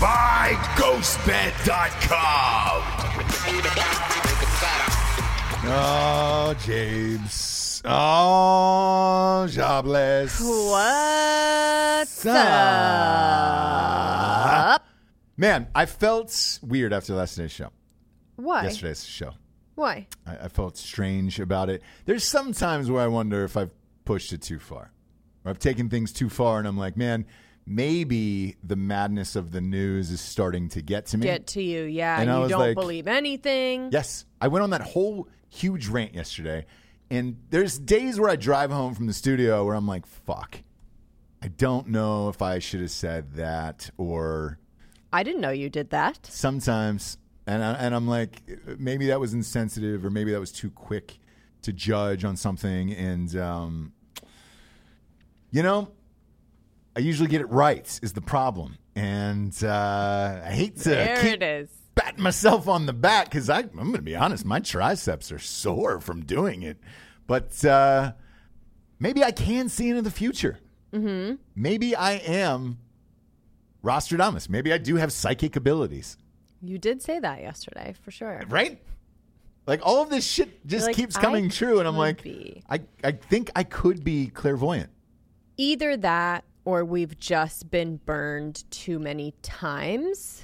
by GhostBed.com. Oh, James. Oh, jobless. What's up? Man, I felt weird after last night's show. Why? Yesterday's show. Why? I, I felt strange about it. There's some times where I wonder if I've pushed it too far, or I've taken things too far, and I'm like, man, maybe the madness of the news is starting to get to me. Get to you, yeah. And I you don't like- believe anything. Yes, I went on that whole huge rant yesterday, and there's days where I drive home from the studio where I'm like, fuck, I don't know if I should have said that, or I didn't know you did that. sometimes and I, and I'm like maybe that was insensitive or maybe that was too quick to judge on something and um, you know I usually get it right is the problem and uh, I hate to There keep it is. patting myself on the back because I'm going to be honest my triceps are sore from doing it but uh, maybe I can see into the future mm-hmm. maybe I am Rostradamus maybe I do have psychic abilities You did say that yesterday, for sure. right? Like all of this shit just like, keeps I coming true, and I'm like, be. I, I think I could be clairvoyant. Either that or we've just been burned too many times.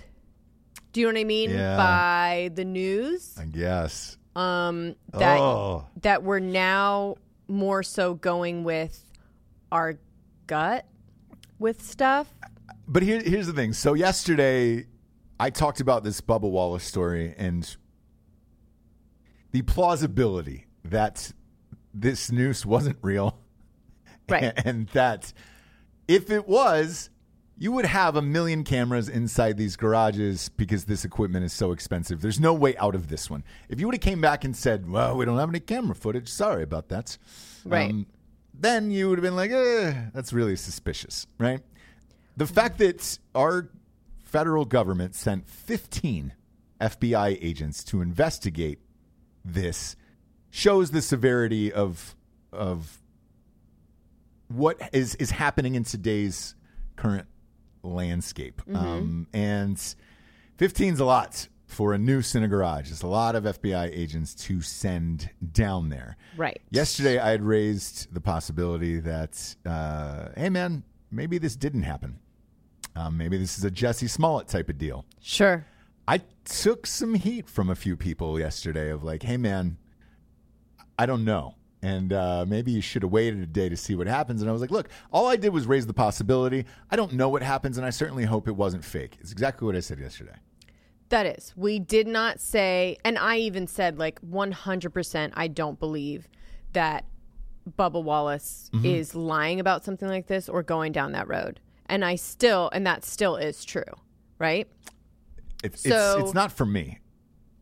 Do you know what I mean? Yeah. By the news. I guess. Um that oh, that we're now more so going with our gut with stuff. but here, here's the thing. So yesterday, I talked about this Bubba Wallace story and the plausibility that this noose wasn't real, Right. and that if it was, you would have a million cameras inside these garages because this equipment is so expensive. There's no way out of this one. If you would have came back and said, "Well, we don't have any camera footage. Sorry about that," Right. then you would have been like, eh, "That's really suspicious," right? The fact that our federal government sent 15 FBI agents to investigate this shows the severity of of what is is happening in today's current landscape. Um, and 15 is a lot for a new in a garage. It's a lot of FBI agents to send down there. Right. Yesterday, I had raised the possibility that, uh, hey, man, maybe this didn't happen. Um, maybe this is a Jussie Smollett type of deal. Sure. I took some heat from a few people yesterday of like, hey, man, I don't know. And uh, maybe you should have waited a day to see what happens. And I was like, look, all I did was raise the possibility. I don't know what happens, and I certainly hope it wasn't fake. It's exactly what I said yesterday. That is. We did not say, and I even said, like, 100%, I don't believe that Bubba Wallace Mm-hmm. is lying about something like this or going down that road. And I still, and that still is true, right? It's, So- it's, it's not for me.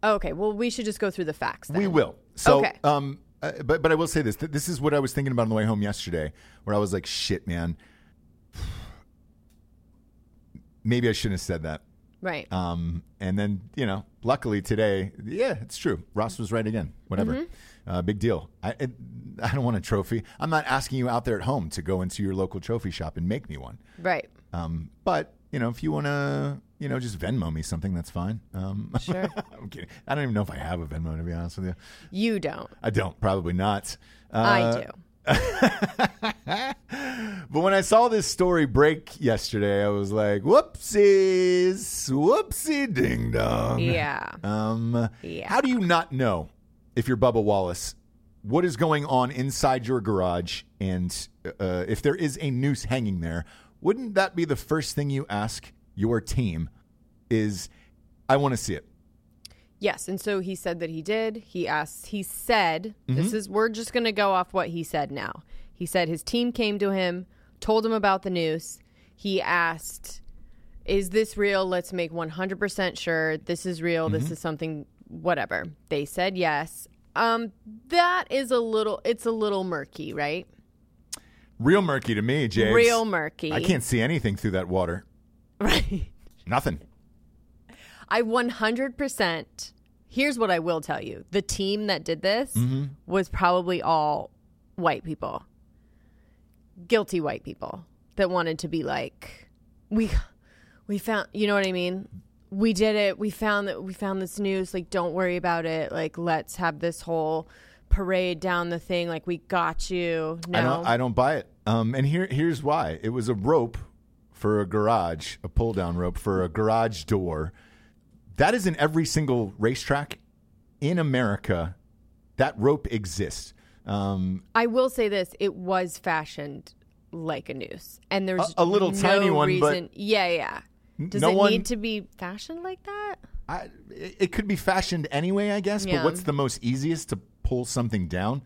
Okay, well, we should just go through the facts. Then. We will. So, Okay. um, uh, but but I will say this. Th- This is what I was thinking about on the way home yesterday, where I was like, "Shit, man, maybe I shouldn't have said that." Right. Um, and then you know, luckily today, yeah, it's true. Ross was right again. Whatever, Mm-hmm. uh, big deal. I it, I don't want a trophy. I'm not asking you out there at home to go into your local trophy shop and make me one. right. Um, but you know, if you want to, you know, just Venmo me something, that's fine. Um, Sure. I'm kidding. I don't even know if I have a Venmo to be honest with you. You don't. I don't. Probably not. I Uh, do. But when I saw this story break yesterday, I was like, "Whoopsies, whoopsie, ding dong." Yeah. Um, Yeah. How do you not know if you're Bubba Wallace what is going on inside your garage, and uh, if there is a noose hanging there? Wouldn't that be the first thing you ask your team? Is I want to see it. Yes, and so he said that he did. He asked. He said, Mm-hmm. "This is we're just going to go off what he said now." He said his team came to him, told him about the news. He asked, "Is this real? Let's make 100% sure this is real. Mm-hmm. This is something whatever." They said yes. Um that is a little it's a little murky, right? Real murky to me, James. Real murky. I can't see anything through that water. Right. Nothing. I 100%. Here's what I will tell you the team that did this Mm-hmm. was probably all white people, guilty white people that wanted to be like, we, we found, you know what I mean? We did it. We found that we found this news. Like, don't worry about it. Like, let's have this whole parade down the thing. Like, we got you. No. I don't. I don't buy it. Um, and here, here's why. It was a rope for a garage, a pull down rope for a garage door. That is in every single racetrack in America. That rope exists. Um, I will say this: it was fashioned like a noose, and there's A- a little no tiny one, but- reason. yeah, yeah. Does no it one- need to be fashioned like that? I, it could be fashioned anyway, I guess. But what's the most easiest to pull something down?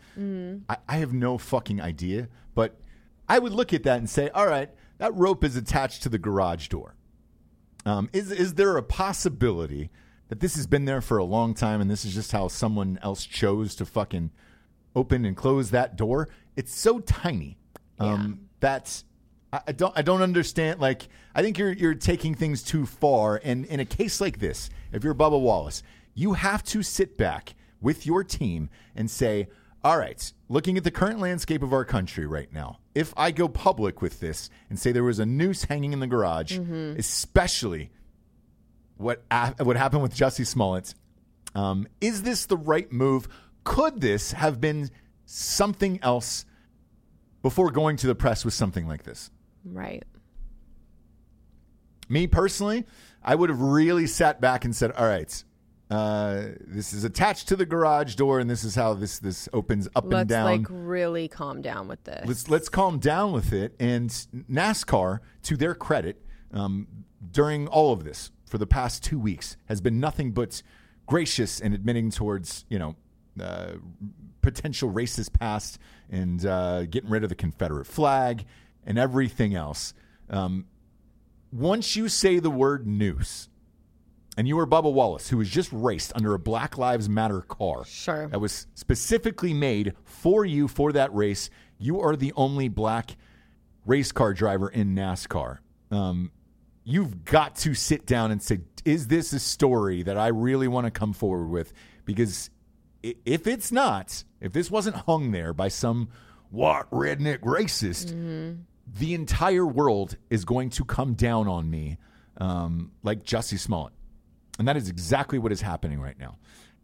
I, I have no fucking idea. But I would look at that and say, all right, that rope is attached to the garage door. Um, is is there a possibility that this has been there for a long time and this is just how someone else chose to fucking open and close that door? It's so tiny. Um, That's I, I don't I don't understand. Like I think you're you're taking things too far. And in a case like this, if you're Bubba Wallace, you have to sit back with your team and say, all right, looking at the current landscape of our country right now, if I go public with this and say there was a noose hanging in the garage, especially what what happened with Jussie Smollett, um, is this the right move? Could this have been something else before going to the press with something like this? Right. Me personally, I would have really sat back and said, "All right, uh, this is attached to the garage door, and this is how this this opens up and down. Let's like really calm down with this. let's let's calm down with it. And NASCAR, to their credit, um, during all of this for the past two weeks, has been nothing but gracious and admitting towards you know uh, potential racist past and uh, getting rid of the Confederate flag and everything else. Um, once you say the word noose, and you are Bubba Wallace, who was just raced under a Black Lives Matter car Sure. that was specifically made for you for that race. You are the only black race car driver in NASCAR. Um, you've got to sit down and say, is this a story that I really want to come forward with? Because i- if it's not, if this wasn't hung there by some what redneck racist, the entire world is going to come down on me um, like Jussie Smollett. And that is exactly what is happening right now.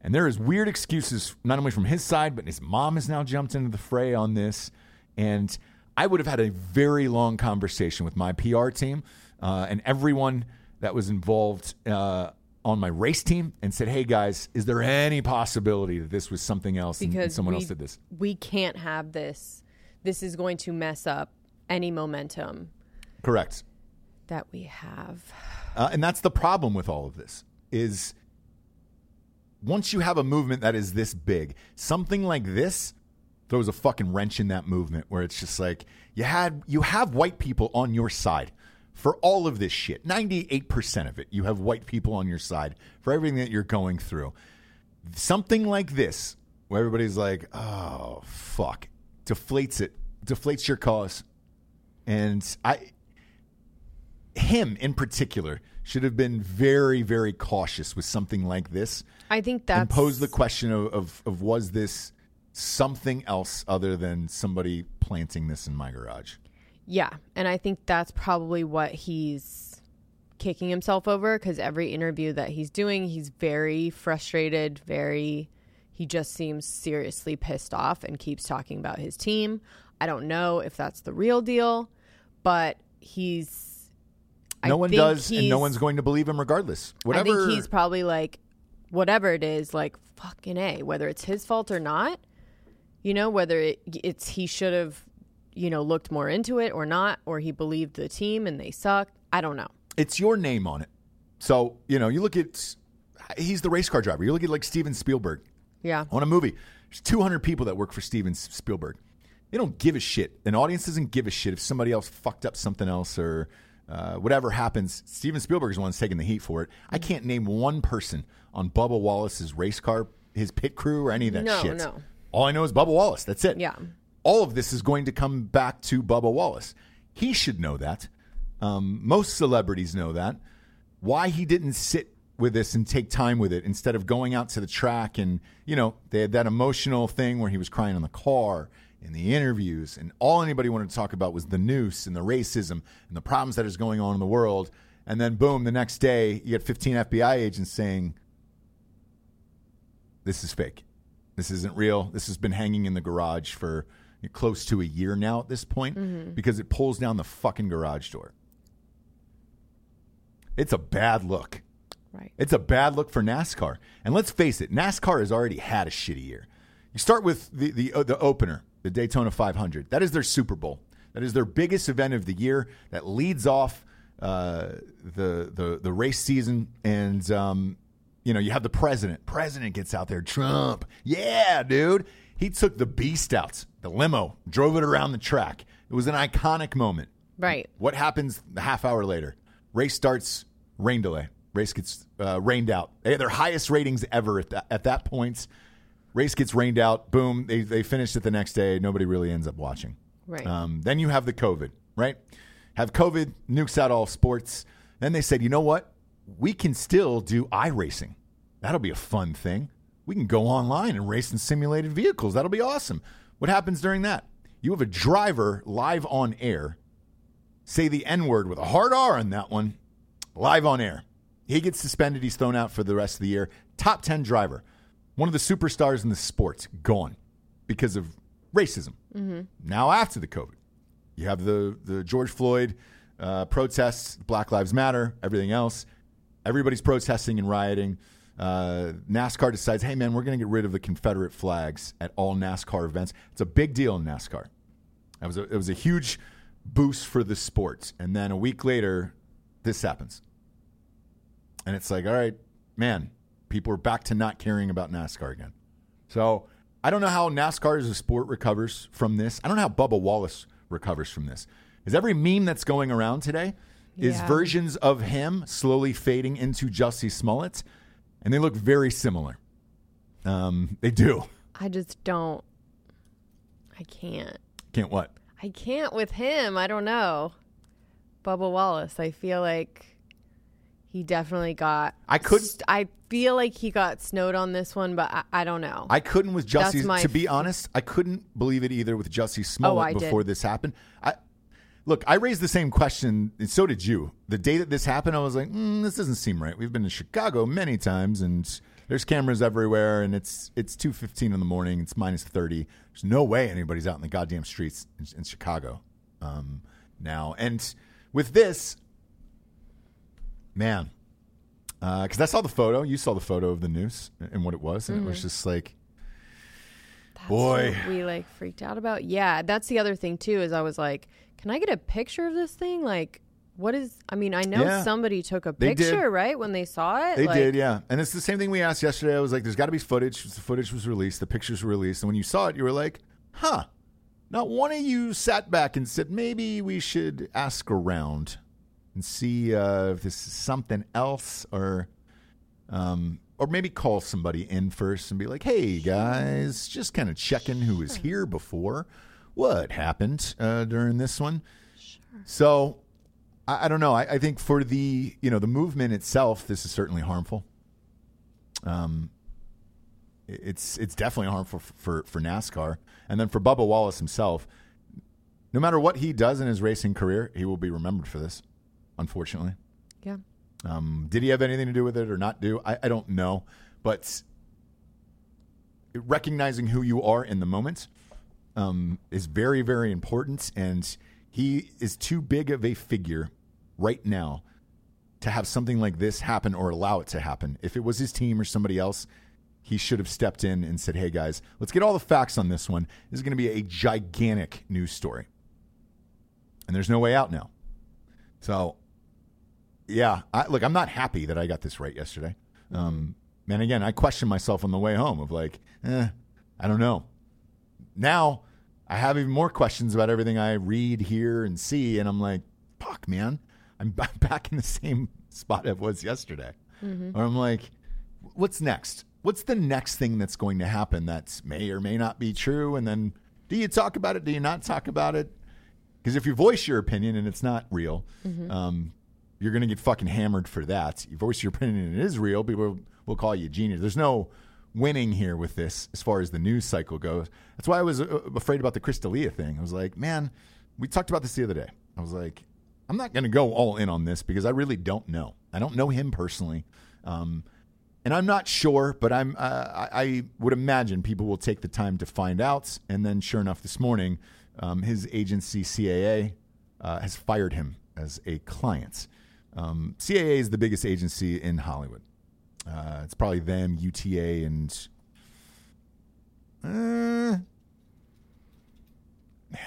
And there is weird excuses, not only from his side, but his mom has now jumped into the fray on this. And I would have had a very long conversation with my PR team uh, and everyone that was involved uh, on my race team and said, hey guys, is there any possibility that this was something else and- and, because someone we, else did this? We can't have this. This is going to mess up any momentum Correct. that we have. Uh, and that's the problem with all of this is once you have a movement that is this big, something like this throws a fucking wrench in that movement where it's just like you had you have white people on your side for all of this shit. 98% of it, you have white people on your side for everything that you're going through. Something like this, where everybody's like, oh, fuck, deflates it, deflates your cause. And I, him in particular, should have been very, very cautious with something like this I think that's and pose the question of, of, of was this something else other than somebody planting this in my garage? Yeah, and I think that's probably what he's kicking himself over because every interview that he's doing, he's very frustrated, very he just seems seriously pissed off and keeps talking about his team. I don't know if that's the real deal, but he's No I one does, and no one's going to believe him regardless. Whatever. I think he's probably like, whatever it is, like fucking a. Whether it's his fault or not, you know, whether it, it's he should have, you know, looked more into it or not, or he believed the team and they sucked. I don't know. it's your name on it. So, you know, you look at, he's the race car driver. You look at like Steven Spielberg Yeah, on a movie. There's 200 people that work for Steven Spielberg. They don't give a shit. An audience doesn't give a shit if somebody else fucked up something else or uh, whatever happens. Steven Spielberg is the one that's taking the heat for it. I can't name one person on Bubba Wallace's race car, his pit crew, or any of that No, shit. no. All I know is Bubba Wallace. That's it. Yeah. All of this is going to come back to Bubba Wallace. He should know that. Um, most celebrities know that. Why he didn't sit with this and take time with it instead of going out to the track and, you know, they had that emotional thing where he was crying in the car in the interviews and all anybody wanted to talk about was the noose and the racism and the problems that is going on in the world. And then boom, the next day you get 15 FBI agents saying, this is fake. This isn't real. This has been hanging in the garage for close to a year now at this point because it pulls down the fucking garage door. It's a bad look. right. It's a bad look for NASCAR. And let's face it, NASCAR has already had a shitty year. You start with the the, uh, the opener, the Daytona 500. That is their Super Bowl. That is their biggest event of the year. That leads off uh, the the the race season. And um, you know, you have the president. President gets out there. Trump, yeah, dude. He took the beast out, the limo, drove it around the track. It was an iconic moment. Right. What happens a half hour later? Race starts, rain delay. Race gets uh, rained out. They had their highest ratings ever at that, at that point. Race gets rained out. Boom. They, they finished it the next day. Nobody really ends up watching. Right. Um, then you have the COVID, right? Have COVID, nukes out all sports. Then they said, you know what? We can still do iRacing. That'll be a fun thing. We can go online and race in simulated vehicles. That'll be awesome. What happens during that? You have a driver live on air say the N word with a hard R on that one, live on air. He gets suspended. He's thrown out for the rest of the year. Top 10 driver. One of the superstars in the sports gone because of racism. Now, after the COVID, you have the, the George Floyd uh, protests, Black Lives Matter, everything else. Everybody's protesting and rioting. Uh, NASCAR decides, hey, man, we're going to get rid of the Confederate flags at all NASCAR events. It's a big deal in NASCAR. It was a, it was a huge boost for the sport. And then a week later, this happens. And it's like, all right, man, people are back to not caring about NASCAR again. So I don't know how NASCAR as a sport recovers from this. I don't know how Bubba Wallace recovers from this. Is every meme that's going around today is Yeah. versions of him slowly fading into Jussie Smollett, and they look very similar. Um, they do. I just don't. I can't. Can't what? I can't with him. I don't know. Bubba Wallace. I feel like he definitely got. I could- st- I feel like he got snowed on this one, but I, I don't know. I couldn't with Jussie. my To be honest, I couldn't believe it either with Jussie Smollett I did. before this happened. I look, I raised the same question, and so did you. The day that this happened, I was like, mm, "This doesn't seem right." We've been to Chicago many times, and there's cameras everywhere, and it's it's two fifteen in the morning. It's minus thirty. There's no way anybody's out in the goddamn streets in, in Chicago um, now. And with this, man, uh, because I saw the photo. You saw the photo of the noose and what it was, and it was mm-hmm. just like, That's boy. we like freaked out about. Yeah, that's the other thing too. Is I was like, can I get a picture of this thing? Like, what is? I mean, I know Yeah. somebody took a picture, right, when they saw it. They Like, did, yeah. And it's the same thing we asked yesterday. I was like, there's got to be footage. The footage was released. The pictures were released. And when you saw it, you were like, huh, not one of you sat back and said, maybe we should ask around and see uh, if this is something else or. Um, or maybe call somebody in first and be like, "Hey guys, just kind of checking who was here before. What happened uh, during this one?" Sure. So, I, I don't know. I, I think for the you know the movement itself, this is certainly harmful. Um, it's it's definitely harmful for, for for NASCAR, and then for Bubba Wallace himself. No matter what he does in his racing career, he will be remembered for this. Unfortunately. Yeah. Um, did he have anything to do with it or not do? I, I don't know. But recognizing who you are in the moment um, is very, very important. And he is too big of a figure right now to have something like this happen or allow it to happen. If it was his team or somebody else, he should have stepped in and said, hey, guys, let's get all the facts on this one. This is going to be a gigantic news story. And there's no way out now. So yeah, I, look, I'm not happy that I got this right yesterday. Um, and again, I questioned myself on the way home of like, eh, I don't know. Now I have even more questions about everything I read, hear, and see, and I'm like, fuck, man, I'm b- back in the same spot I was yesterday. Or I'm like, what's next? What's the next thing that's going to happen that may or may not be true? And then do you talk about it? Do you not talk about it? Because if you voice your opinion and it's not real, um, you're going to get fucking hammered for that. You voice your opinion and it is real, people will call you a genius. There's no winning here with this as far as the news cycle goes. That's why I was uh, afraid about the Chris D'Elia thing. I was like, man, we talked about this the other day. I was like, I'm not going to go all in on this because I really don't know. I don't know him personally. Um, and I'm not sure, but I'm. Uh, I, I would imagine people will take the time to find out. And then, sure enough, this morning, um, his agency CAA uh, has fired him as a client. Um, CAA is the biggest agency in Hollywood. Uh, it's probably them, UTA, and uh, man,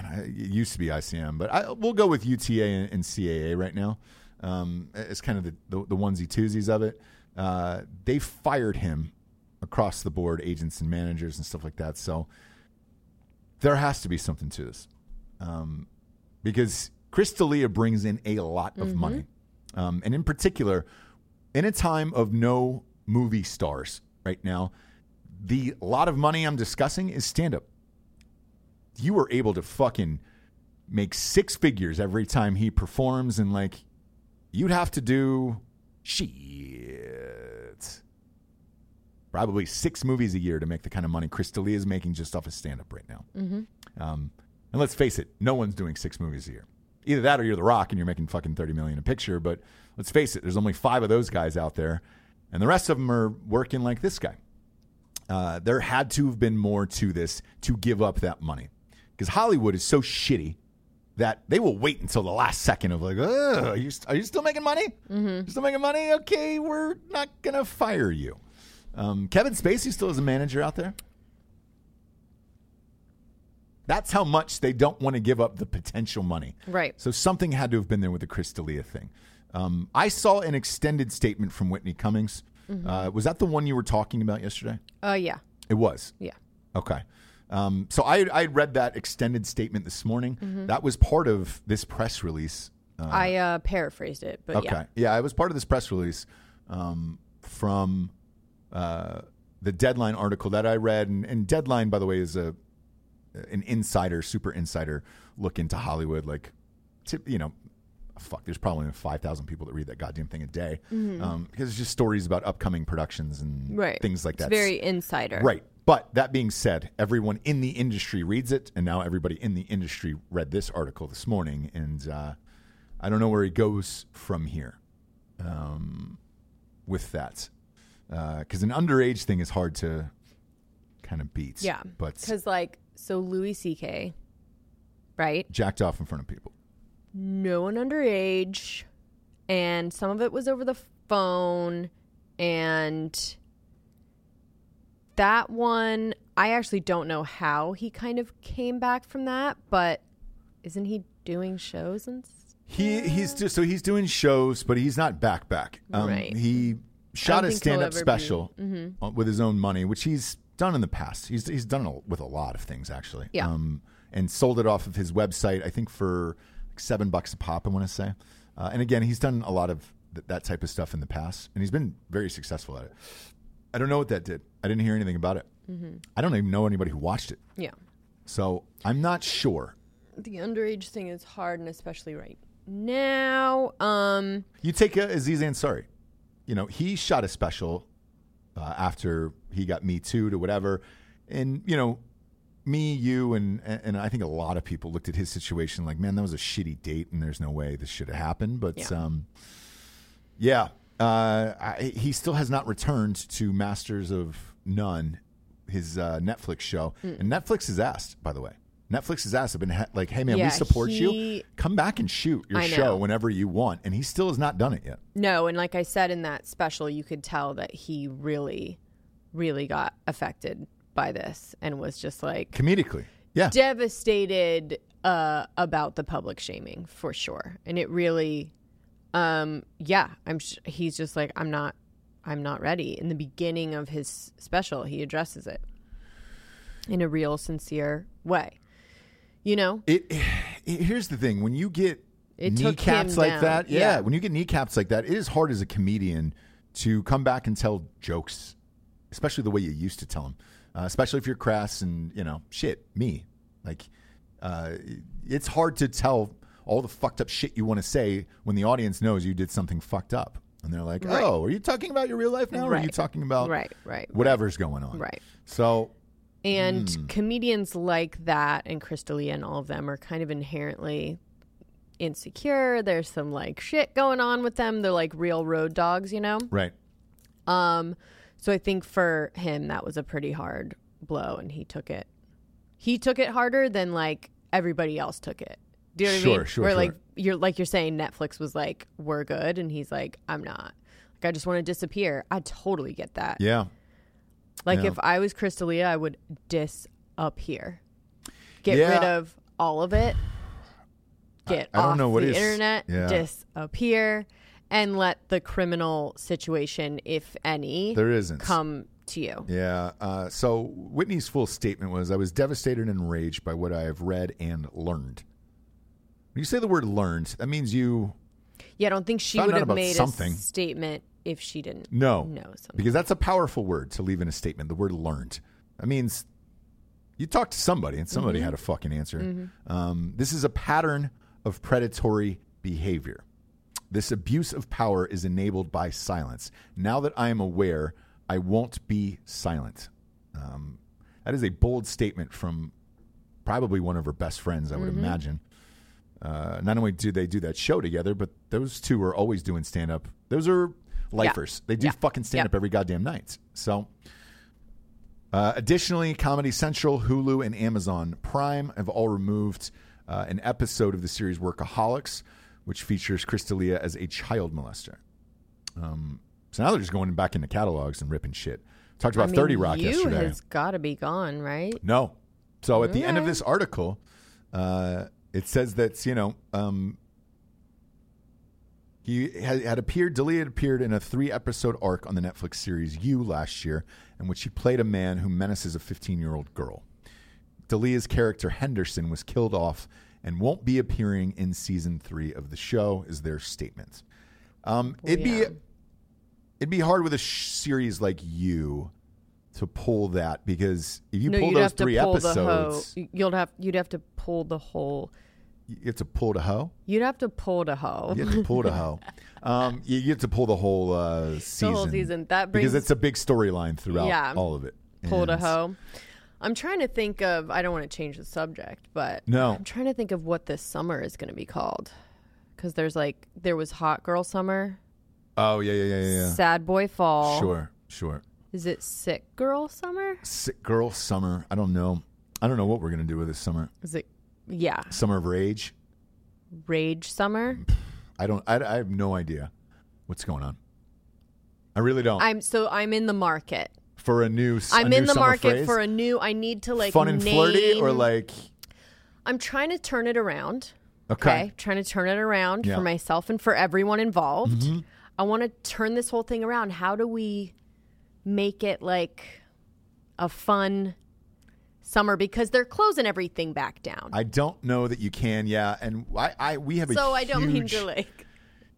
I, it used to be ICM, but I, we'll go with UTA and, and CAA right now. Um, it's kind of the, the, the onesie twosies of it. Uh, they fired him across the board, agents and managers and stuff like that. So there has to be something to this, um, because Chris D'Elia brings in a lot of money, um, and in particular, in a time of no movie stars right now, the lot of money I'm discussing is stand up. You were able to fucking make six figures every time he performs, and like you'd have to do shit. Probably six movies a year to make the kind of money Chris D'Elia is making just off his stand up right now. Um, and let's face it, no one's doing six movies a year. Either that or you're The Rock and you're making fucking 30 million a picture. But let's face it, there's only five of those guys out there, and the rest of them are working like this guy. Uh, there had to have been more to this to give up that money because Hollywood is so shitty that they will wait until the last second of like, "Ugh, are you, are you still making money? You still making money? Okay, we're not gonna fire you. Um, Kevin Spacey still is a manager out there. That's how much they don't want to give up the potential money. Right. So something had to have been there with the Chris D'Elia thing. Um, I saw an extended statement from Whitney Cummings. Uh, was that the one you were talking about yesterday? Uh, yeah. It was. Yeah. Okay. Um, so I I read that extended statement this morning. That was part of this press release. Uh, I uh, paraphrased it, but okay. yeah. it was part of this press release um, from uh, the Deadline article that I read. And, and Deadline, by the way, is a an insider, super insider look into Hollywood. Like, you know, fuck, there's probably five thousand people that read that goddamn thing a day um, because it's just stories about upcoming productions and Mm-hmm. Right. things like It's that. very insider. Right. But that being said, everyone in the industry reads it, and now everybody in the industry read this article this morning, and uh, I don't know where he goes from here um, with that, because an underage thing is hard to kind of beat. Yeah. but Because, like, so Louis C.K., right? jacked off in front of people. No one underage. And some of it was over the phone. And that one, I actually don't know how he kind of came back from that, but isn't he doing shows and stuff? He he's just, so he's doing shows, but he's not back back. Um, Right. He shot a stand up ever be- special uh, with his own money, which he's done in the past. He's he's done it with a lot of things actually. Yeah. Um, and sold it off of his website. I think for like seven bucks a pop. I want to say. Uh, and again, he's done a lot of th- that type of stuff in the past, and he's been very successful at it. I don't know what that did. I didn't hear anything about it. I don't even know anybody who watched it. Yeah. So I'm not sure. The underage thing is hard, and especially right now. Um, You take uh, Aziz Ansari. You know, he shot a special uh, after he got Me Too to whatever. And, you know, me, you, and and I think a lot of people looked at his situation like, man, that was a shitty date, and there's no way this should have happened. But, Yeah. um, yeah, uh, I, he still has not returned to Masters of None, his uh, Netflix show. And Netflix has asked, by the way. Netflix has asked, have been ha- like, hey, man, we Yeah, support you. Come back and shoot your I show whenever you want. And he still has not done it yet. no, and like I said in that special, you could tell that he really, really got affected by this and was just like Comedically. Yeah. devastated uh, about the public shaming for sure. And it really, um, yeah, I'm. Sh- he's just like I'm not. I'm not ready. In the beginning of his special, he addresses it in a real, sincere way. You know, It, it- here's the thing: when you get It kneecaps like down. that, yeah, Yeah. when you get kneecaps like that, it is hard as a comedian to come back and tell jokes, especially the way you used to tell them. Uh, especially if you're crass and you know, shit, me, like, uh, it's hard to tell all the fucked up shit you want to say when the audience knows you did something fucked up, and they're like, Right. "Oh, are you talking about your real life now, or are you talking about right, right, whatever's going on?" right. So And Hmm. comedians like that and Chris D'Elia and all of them are kind of inherently insecure. There's some like shit going on with them. They're like real road dogs, you know? right, Um so I think for him that was a pretty hard blow and he took it. He took it harder than like everybody else took it. Do you know what I Sure, mean? sure, Where sure. like you're like you're saying Netflix was like, We're good and he's like, I'm not. Like I just want to disappear. I totally get that. yeah. Like Yeah. if I was Chris D'Elia, I would disappear. Get Yeah. rid of all of it. Get I don't off know what the is- internet. yeah. Disappear, and let the criminal situation, if any, There isn't. come to you. Yeah. Uh, so Whitney's full statement was I was devastated and enraged by what I have read and learned. When you say the word learned, that means you Yeah, I don't think she would have made something. a statement if she didn't no, know something. Because that's a powerful word to leave in a statement, the word learned. That means you talked to somebody and somebody Mm-hmm. had a fucking answer. Um, this is a pattern of predatory behavior. This abuse of power is enabled by silence. Now that I am aware, I won't be silent. Um, that is a bold statement from probably one of her best friends, I would Mm-hmm. imagine. Uh, not only do they do that show together, but those two are always doing stand up. Those are lifers. They do Yeah. fucking stand up every goddamn night. So, uh, additionally, Comedy Central, Hulu, and Amazon Prime have all removed uh, an episode of the series Workaholics, which features Chris D'Elia as a child molester. Um, so now they're just going back into catalogs and ripping shit. Talked about I mean, 30 Rock you yesterday. has got to be gone, right? No. So at the end of this article, uh, it says that you know um, he had, had appeared. D'Elia had appeared in a three-episode arc on the Netflix series You last year, in which he played a man who menaces a 15-year-old girl. D'Elia's character Henderson was killed off and won't be appearing in season three of the show. Is their statement? Um, it'd Yeah. be it'd be hard with a sh- series like You to pull that because if you no, pull those three pull episodes, hoe. You'd have you'd have to pull the whole. You have to pull the hoe. You'd have to pull the hoe. You have to pull the hoe. Um, you, you have to pull the whole uh, season. whole season. That brings, because it's a big storyline throughout Yeah. all of it. pull the hoe. I'm trying to think of. I don't want to change the subject, but No. I'm trying to think of what this summer is going to be called. Because there's like there was hot girl summer, Oh yeah, yeah, yeah, yeah. yeah. sad boy fall. Sure, sure. Is it sick girl summer? Sick girl summer. I don't know. I don't know what we're gonna do with this summer. Is it yeah Summer of rage. rage summer? I don't. I, I have no idea what's going on. I really don't. I'm so I'm in the market. for a new. I'm new in the summer market phrase? for a new. I need to like fun and name, flirty or like. I'm trying to turn it around. Okay. Okay. Trying to turn it around Yeah. for myself and for everyone involved. Mm-hmm. I want to turn this whole thing around. How do we make it like a fun summer because they're closing everything back down. I don't know that you can. Yeah, and I, I we have a so I don't mean to like.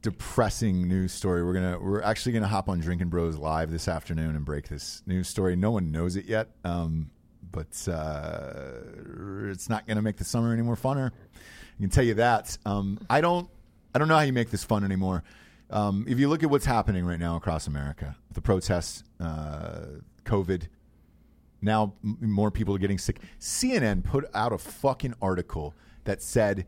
depressing news story. We're gonna we're actually gonna hop on Drinking Bros live this afternoon and break this news story. No one knows it yet, um, but uh, it's not gonna make the summer any more funner. I can tell you that. Um, I don't I don't know how you make this fun anymore. Um, if you look at what's happening right now across America, the protests, uh, COVID, now m- more people are getting sick. CNN put out a fucking article that said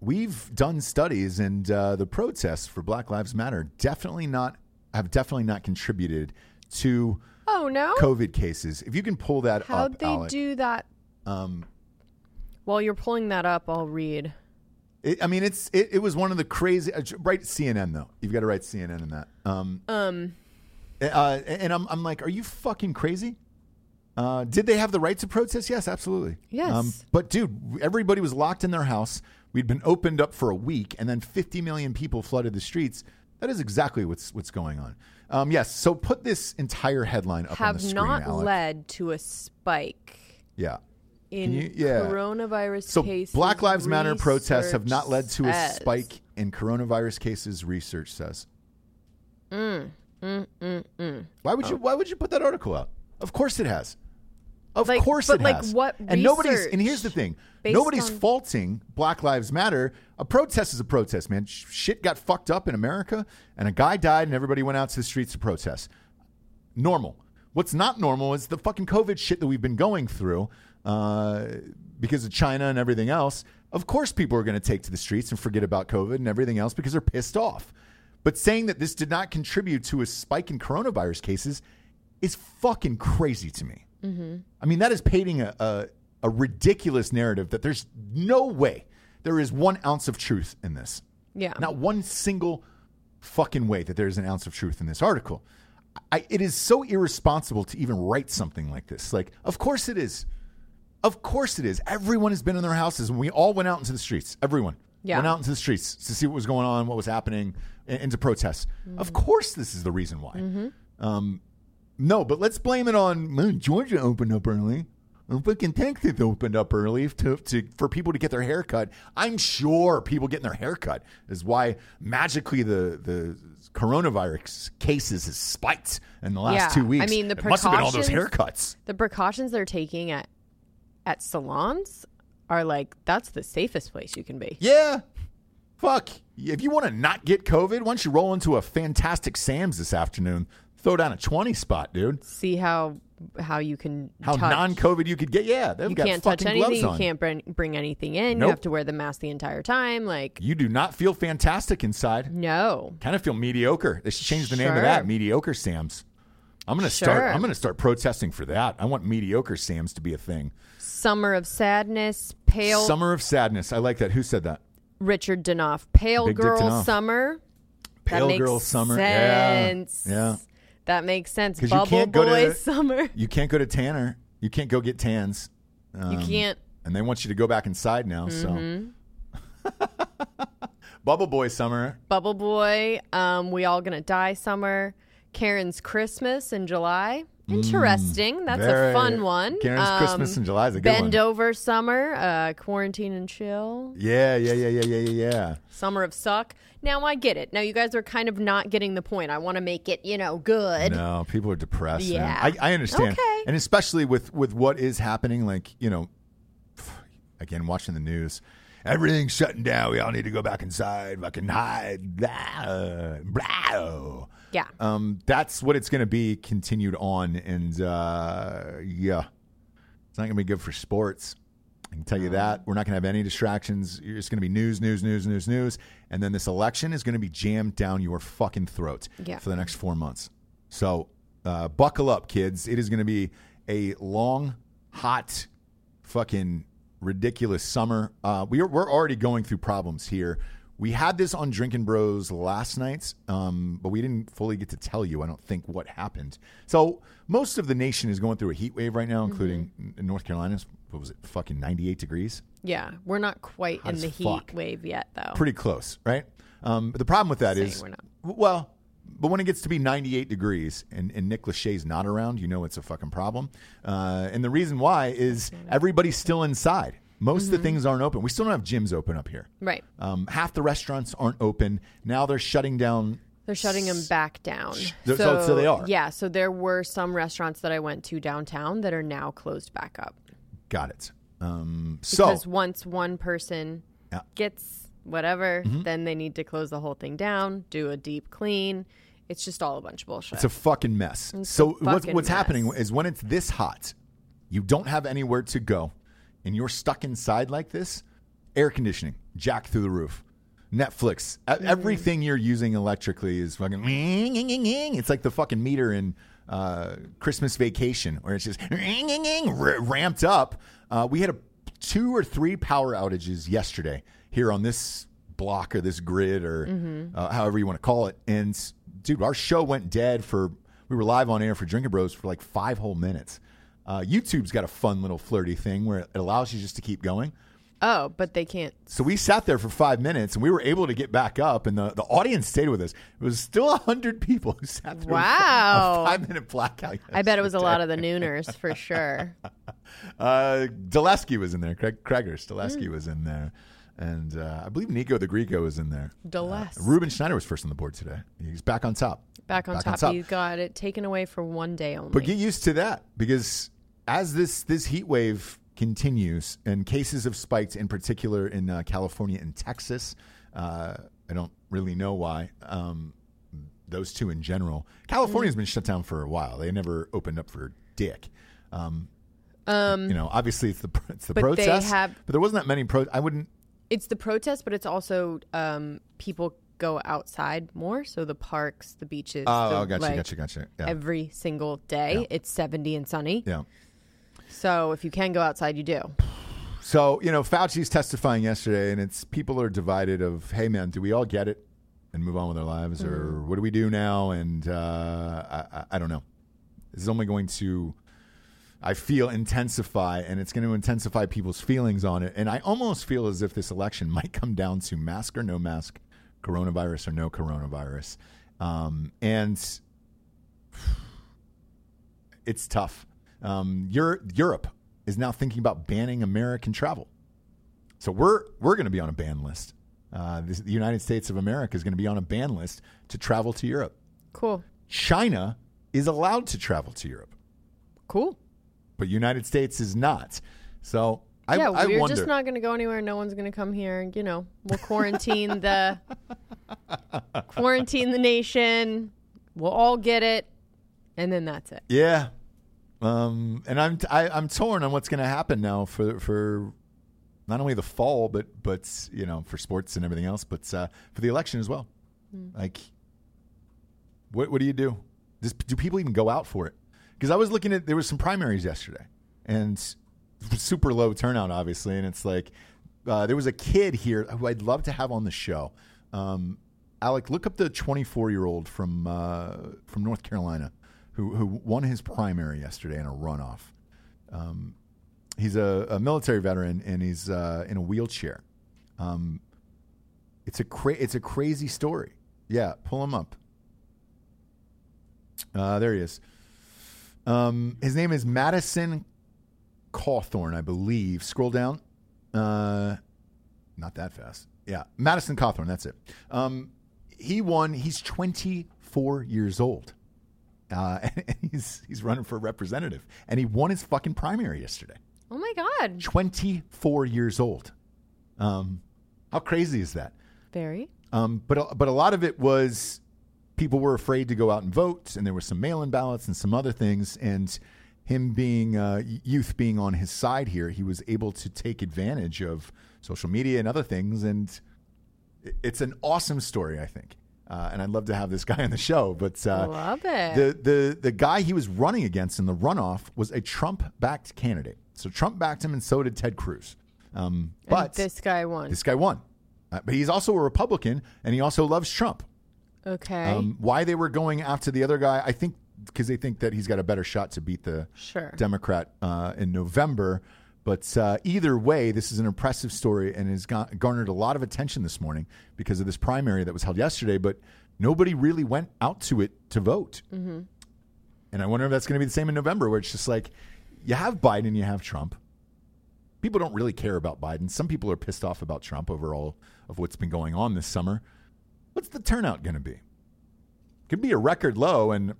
we've done studies and uh, the protests for Black Lives Matter definitely not have definitely not contributed to Oh no! COVID cases. If you can pull that How'd up, they Alec, do that? um, While you're pulling that up, I'll read. it, I mean, it's it, it was one of the crazy. Uh, write CNN though. You've got to write CNN in that. Um, Um, uh, and I'm I'm like, are you fucking crazy? Uh, did they have the right to protest? Yes, absolutely. Um, Yes. but dude, everybody was locked in their house. We'd been opened up for a week, and then 50 million people flooded the streets. That is exactly what's what's going on. Um, yes. So put this entire headline up on the have not Alec. led to a spike Yeah. in you- yeah. coronavirus So cases. Black Lives Matter protests have not led to a research spike in coronavirus cases. Research says. Mm, Why would you? Why would you put that article out? Of course it has. Of Like, course but, it like, has. what and nobody's. And here's the thing: nobody's on- faulting Black Lives Matter. A protest is a protest, man. Sh- Shit got fucked up in America, and a guy died, and everybody went out to the streets to protest. Normal. What's not normal is the fucking COVID shit that we've been going through uh, because of China and everything else. Of course, people are going to take to the streets and forget about COVID and everything else because they're pissed off. But saying that this did not contribute to a spike in coronavirus cases is fucking crazy to me. Mm-hmm. I mean, that is painting a, a, a ridiculous narrative that there's no way there is one ounce of truth in this. Yeah. Not one single fucking way that there's an ounce of truth in this article. I, it is so irresponsible to even write something like this. Like, of course it is. Of course it is. Everyone has been in their houses, and we all went out into the streets. Everyone Yeah. went out into the streets to see what was going on, what was happening, and, and to protest. Mm-hmm. Of course, this is the reason why. Mm-hmm. Um, no, but let's blame it on "Man, Georgia opened up early. And fucking Texas opened up early to, to for people to get their hair cut. I'm sure people getting their hair cut is why magically the the coronavirus cases has spiked in the last Yeah, two I mean, the it must have been all those haircuts. the precautions they're taking at at salons are like that's the safest place you can be. Yeah. Fuck. If you want to not get COVID, why don't you roll into a fantastic Sam's this afternoon? Throw down a 20 spot, dude. See how how you can How touch. non COVID you could get. Yeah, they've you got can't touch anything. You can't bring, bring anything in. Nope. You have to wear the mask the entire time. Like You do not feel fantastic inside. no, Kind of feel mediocre. They should change the name of that. Mediocre Sam's. I'm gonna start. I'm gonna start protesting for that. I want mediocre Sam's to be a thing. summer of sadness, pale Summer of sadness. I like that. Who said that? Richard Danoff, pale Big girl Danoff. summer. Pale girl summer. Sense. Yeah. Yeah. That makes sense. you Bubble boy to- summer. You can't go to Tanner. You can't go get tans. you Um, can't. and they want you to go back inside now. Mm-hmm. So, Bubble Boy Summer. Bubble boy. Um, we all gonna die summer. Karen's Christmas in July. Interesting. That's Mm, Very- a fun one. Karen's Um, Christmas in July is a good Bend one. over summer. Uh, quarantine and chill. Yeah, yeah, yeah, yeah, yeah, yeah, yeah. Summer of suck. Now I get it. Now you guys are kind of not getting the point. I want to make it, you know, good. No, people are depressed. Yeah. I, I understand, Okay. and especially with with what is happening. Like you know, again, watching the news, everything's shutting down. We all need to go back inside, fucking hide. Blah, blah. Yeah. Um, that's what it's going to be continued on, and uh, yeah, it's not going to be good for sports. I can tell you that we're not going to have any distractions. It's going to be news, news, news, news, news, and then this election is going to be jammed down your fucking throat Yeah. for the next four months. So uh, buckle up, kids. It is going to be a long, hot, fucking ridiculous summer. Uh, we are, we're already going through problems here. We had this on Drinking Bros last night, um, but we didn't fully get to tell you, I don't think, what happened. So most of the nation is going through a heat wave right now, including in North Carolina. What was it? Fucking 98 degrees? Yeah. We're not quite Hot in the heat fuck. wave yet, though. Pretty close, right? Um, but the problem with that is, well, but when it gets to be 98 degrees and, and Nick Lachey's not around, you know it's a fucking problem. Uh, and the reason why is everybody's still inside. Most of the things aren't open. We still don't have gyms open up here. Right. Um, half the restaurants aren't open. Now they're shutting down. They're shutting them back down. So- so- so they are. Yeah. So there were some restaurants that I went to downtown that are now closed back up. Got it. Um, so, Because once one person Yeah. Mm-hmm. gets whatever, then they need to close the whole thing down, do a deep clean. It's just all a bunch of bullshit. It's a fucking mess. It's so what's fucking what's happening mess. is when it's this hot, you don't have anywhere to go, and you're stuck inside like this. Air conditioning, jack through the roof. Netflix, Mm-hmm. everything you're using electrically is fucking. It's like the fucking meter in uh, Christmas Vacation, where it's just ramped up. Uh, we had a two or three power outages yesterday here on this block or this grid or Mm-hmm. uh, however you want to call it. And dude, our show went dead for. We were live on air for Drinking Bros for like five whole minutes. Uh, YouTube's got a fun little flirty thing where it allows you just to keep going. oh, but they can't. So we sat there for five minutes and we were able to get back up, and the, the audience stayed with us. It was still a hundred people who sat through Wow. a five minute blackout. I bet it was a lot of the nooners for sure. Uh, Dulesky was in there. Craig Kreger Dulesky Hmm. was in there, and uh, I believe Nico the Greco was in there. Deles. Uh, Ruben Schneider was first on the board today. He's back on top. Back on Back on top. top. You got it taken away for one day only. But get used to that because as this this heat wave continues and cases have spiked, in particular in uh, California and Texas. Uh, I don't really know why. Um, those two in general. California's been shut down for a while. They never opened up for dick. Um, um, you know, obviously it's the it's the But they have- but there wasn't that many pro. I wouldn't. it's the protest, but it's also um, people go outside more. So the parks, the beaches. Oh, the, oh, gotcha, like, gotcha, gotcha. Yeah, Every single day, Yeah. it's 70 and sunny. yeah. So if you can go outside, you do. So you know, Fauci's testifying yesterday, and it's people are divided. Of hey, man, do we all get it and move on with our lives, or what do we do now? And uh, I, I, I don't know. This is only going to, I feel, intensify, and it's going to intensify people's feelings on it. And I almost feel as if this election might come down to mask or no mask, coronavirus or no coronavirus, um, and it's tough. Um, Eur- Europe is now thinking about banning American travel. So we're we're going to be on a ban list. Uh, this, the United States of America is going to be on a ban list to travel to Europe. Cool. China is allowed to travel to Europe, Cool. but United States is not. So I, yeah, I we're wonder. just not going to go anywhere. No one's going to come here. You know, we'll quarantine the quarantine the nation. We'll all get it, and then that's it. Yeah. Um, and I'm I, I'm torn on what's going to happen now for for not only the fall, but but you know for sports and everything else, but uh, for the election as well. Like, what what do you do? Does, do people even go out for it? Because I was looking at there was some primaries yesterday, and super low turnout, obviously. And it's like uh, there was a kid here who I'd love to have on the show. Um, Alec, look up the 24 year old from uh, from North Carolina who who won his primary yesterday in a runoff. Um, he's a, a military veteran and he's uh, in a wheelchair. Um, it's a cra- it's a crazy story. Yeah, pull him up. Uh, there he is. Um, his name is Madison Cawthorn, I believe. Scroll down. Uh, not that fast. Yeah, Madison Cawthorn. That's it. Um, he won. He's 24 years old. Uh, and he's he's running for representative, and he won his fucking primary yesterday. Oh my god, 24 years old. Um, how crazy is that? very. Um, but but a lot of it was people were afraid to go out and vote, and there were some mail-in ballots and some other things. And him being uh, youth being on his side here, he was able to take advantage of social media and other things. And it's an awesome story, I think. Uh, and I'd love to have this guy on the show. But uh, Love it. the the the guy he was running against in the runoff was a Trump-backed candidate. So Trump backed him, and so did Ted Cruz. Um, And but this guy won. this guy won. Uh, but he's also a Republican, and he also loves Trump. okay. Um, why they were going after the other guy, I think because they think that he's got a better shot to beat the Sure. Democrat uh, in November. But uh, either way, this is an impressive story and has garnered a lot of attention this morning because of this primary that was held yesterday. But nobody really went out to it to vote. Mm-hmm. And I wonder if that's going to be the same in November, where it's just like you have Biden, you have Trump. People don't really care about Biden. Some people are pissed off about Trump over all of what's been going on this summer. What's the turnout going to be? Could be a record low, and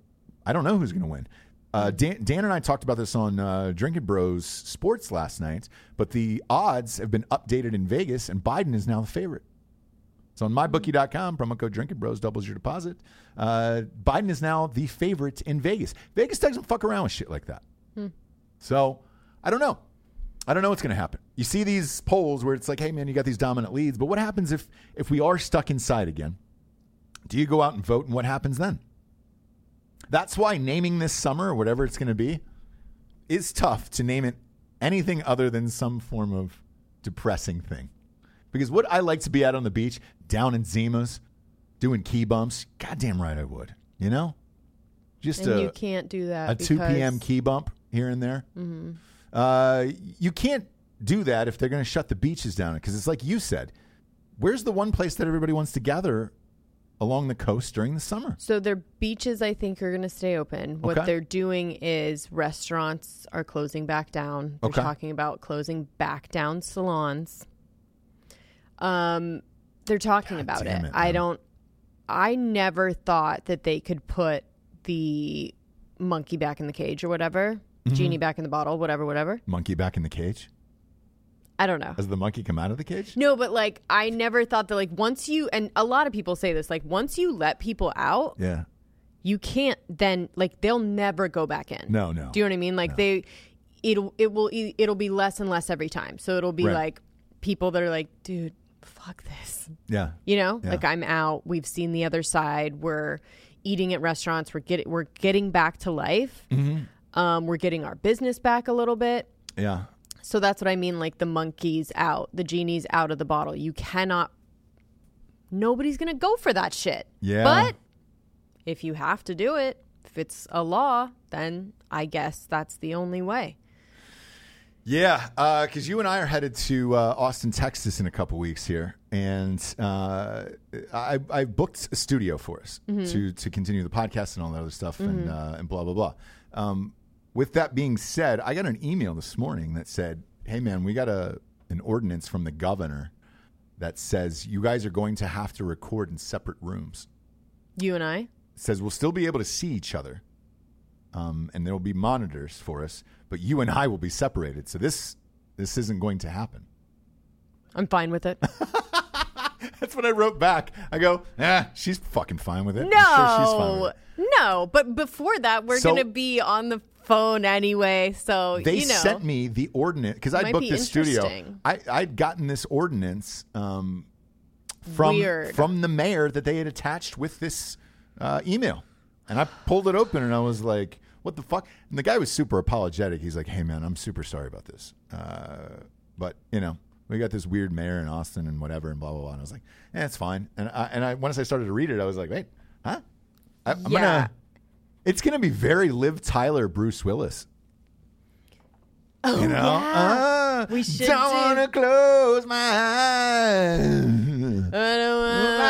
I don't know who's going to win. Uh, Dan, Dan and I talked about this on uh, Drinking Bros Sports last night, but the odds have been updated in Vegas, and Biden is now the favorite. So on mybookie.com, promo code Drinking Bros doubles your deposit. Uh, Biden is now the favorite in Vegas. Vegas doesn't fuck around with shit like that. So I don't know. I don't know what's going to happen. You see these polls where it's like, hey man, you got these dominant leads, but what happens if if we are stuck inside again? Do you go out and vote, and what happens then? That's why naming this summer or whatever it's going to be is tough to name it anything other than some form of depressing thing. Because would I like to be out on the beach down in Zimas doing key bumps? Goddamn right I would. You know, just and a you can't do that. a two p.m. key bump here and there. Mm-hmm. Uh, you can't do that if they're going to shut the beaches down because it's like you said. Where's the one place that everybody wants to gather along the coast during the summer? So their beaches, I think, are going to stay open. What Okay. they're doing is restaurants are closing back down. They're Okay. talking about closing back down salons. Um, they're talking God about damn it. it, I man. don't. I never thought that they could put the monkey back in the cage or whatever, Mm-hmm. genie back in the bottle, whatever, whatever. Monkey back in the cage? I don't know. Has the monkey come out of the cage? No, but like I never thought that like once you and a lot of people say this like once you let people out, Yeah. you can't then like they'll never go back in. No, no. Do you know what I mean? Like they it'll it will it'll be less and less every time. So it'll be Right. like people that are like, dude, fuck this. Yeah. You know? Yeah. Like I'm out. We've seen the other side. We're eating at restaurants. We're getting we're getting back to life. Mm-hmm. Um, we're getting our business back a little bit. Yeah. So that's what I mean. Like the monkey's out, the genie's out of the bottle. You cannot. Nobody's gonna go for that shit. Yeah. But if you have to do it, if it's a law, then I guess that's the only way. Yeah, because you and I are headed to uh, Austin, Texas in a couple weeks here, and uh, I, I booked a studio for us to to continue the podcast and all that other stuff, and uh, and blah blah blah. Um, with that being said, I got an email this morning that said, "Hey man, we got a an ordinance from the governor that says you guys are going to have to record in separate rooms." You and I. It says we'll still be able to see each other, um, and there will be monitors for us, but you and I will be separated. So this this isn't going to happen. I'm fine with it. That's what I wrote back. I go, ah, she's fucking fine with it. No, sure she's fine with it. no. But before that, we're So- gonna be on the phone anyway. So They you know, sent me the ordinance because I booked be this studio. I, I'd gotten this ordinance um, from Weird. from the mayor that they had attached with this uh, email, and I pulled it open and I was like, "What the fuck?" And the guy was super apologetic. He's like, "Hey man, I'm super sorry about this, uh, but you know." We got this weird mayor in Austin and whatever and blah blah blah. And I was like, "Yeah, it's fine." And I, and I once I started to read it, I was like, "Wait, huh? I, I'm Yeah. gonna." It's gonna be very Liv Tyler, Bruce Willis. Oh, You know, yeah. Ah, We should don't do- wanna close my eyes. I don't wanna-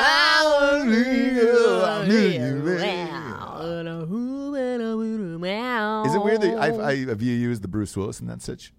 Is it weird that I've, I, have you used the Bruce Willis in that such?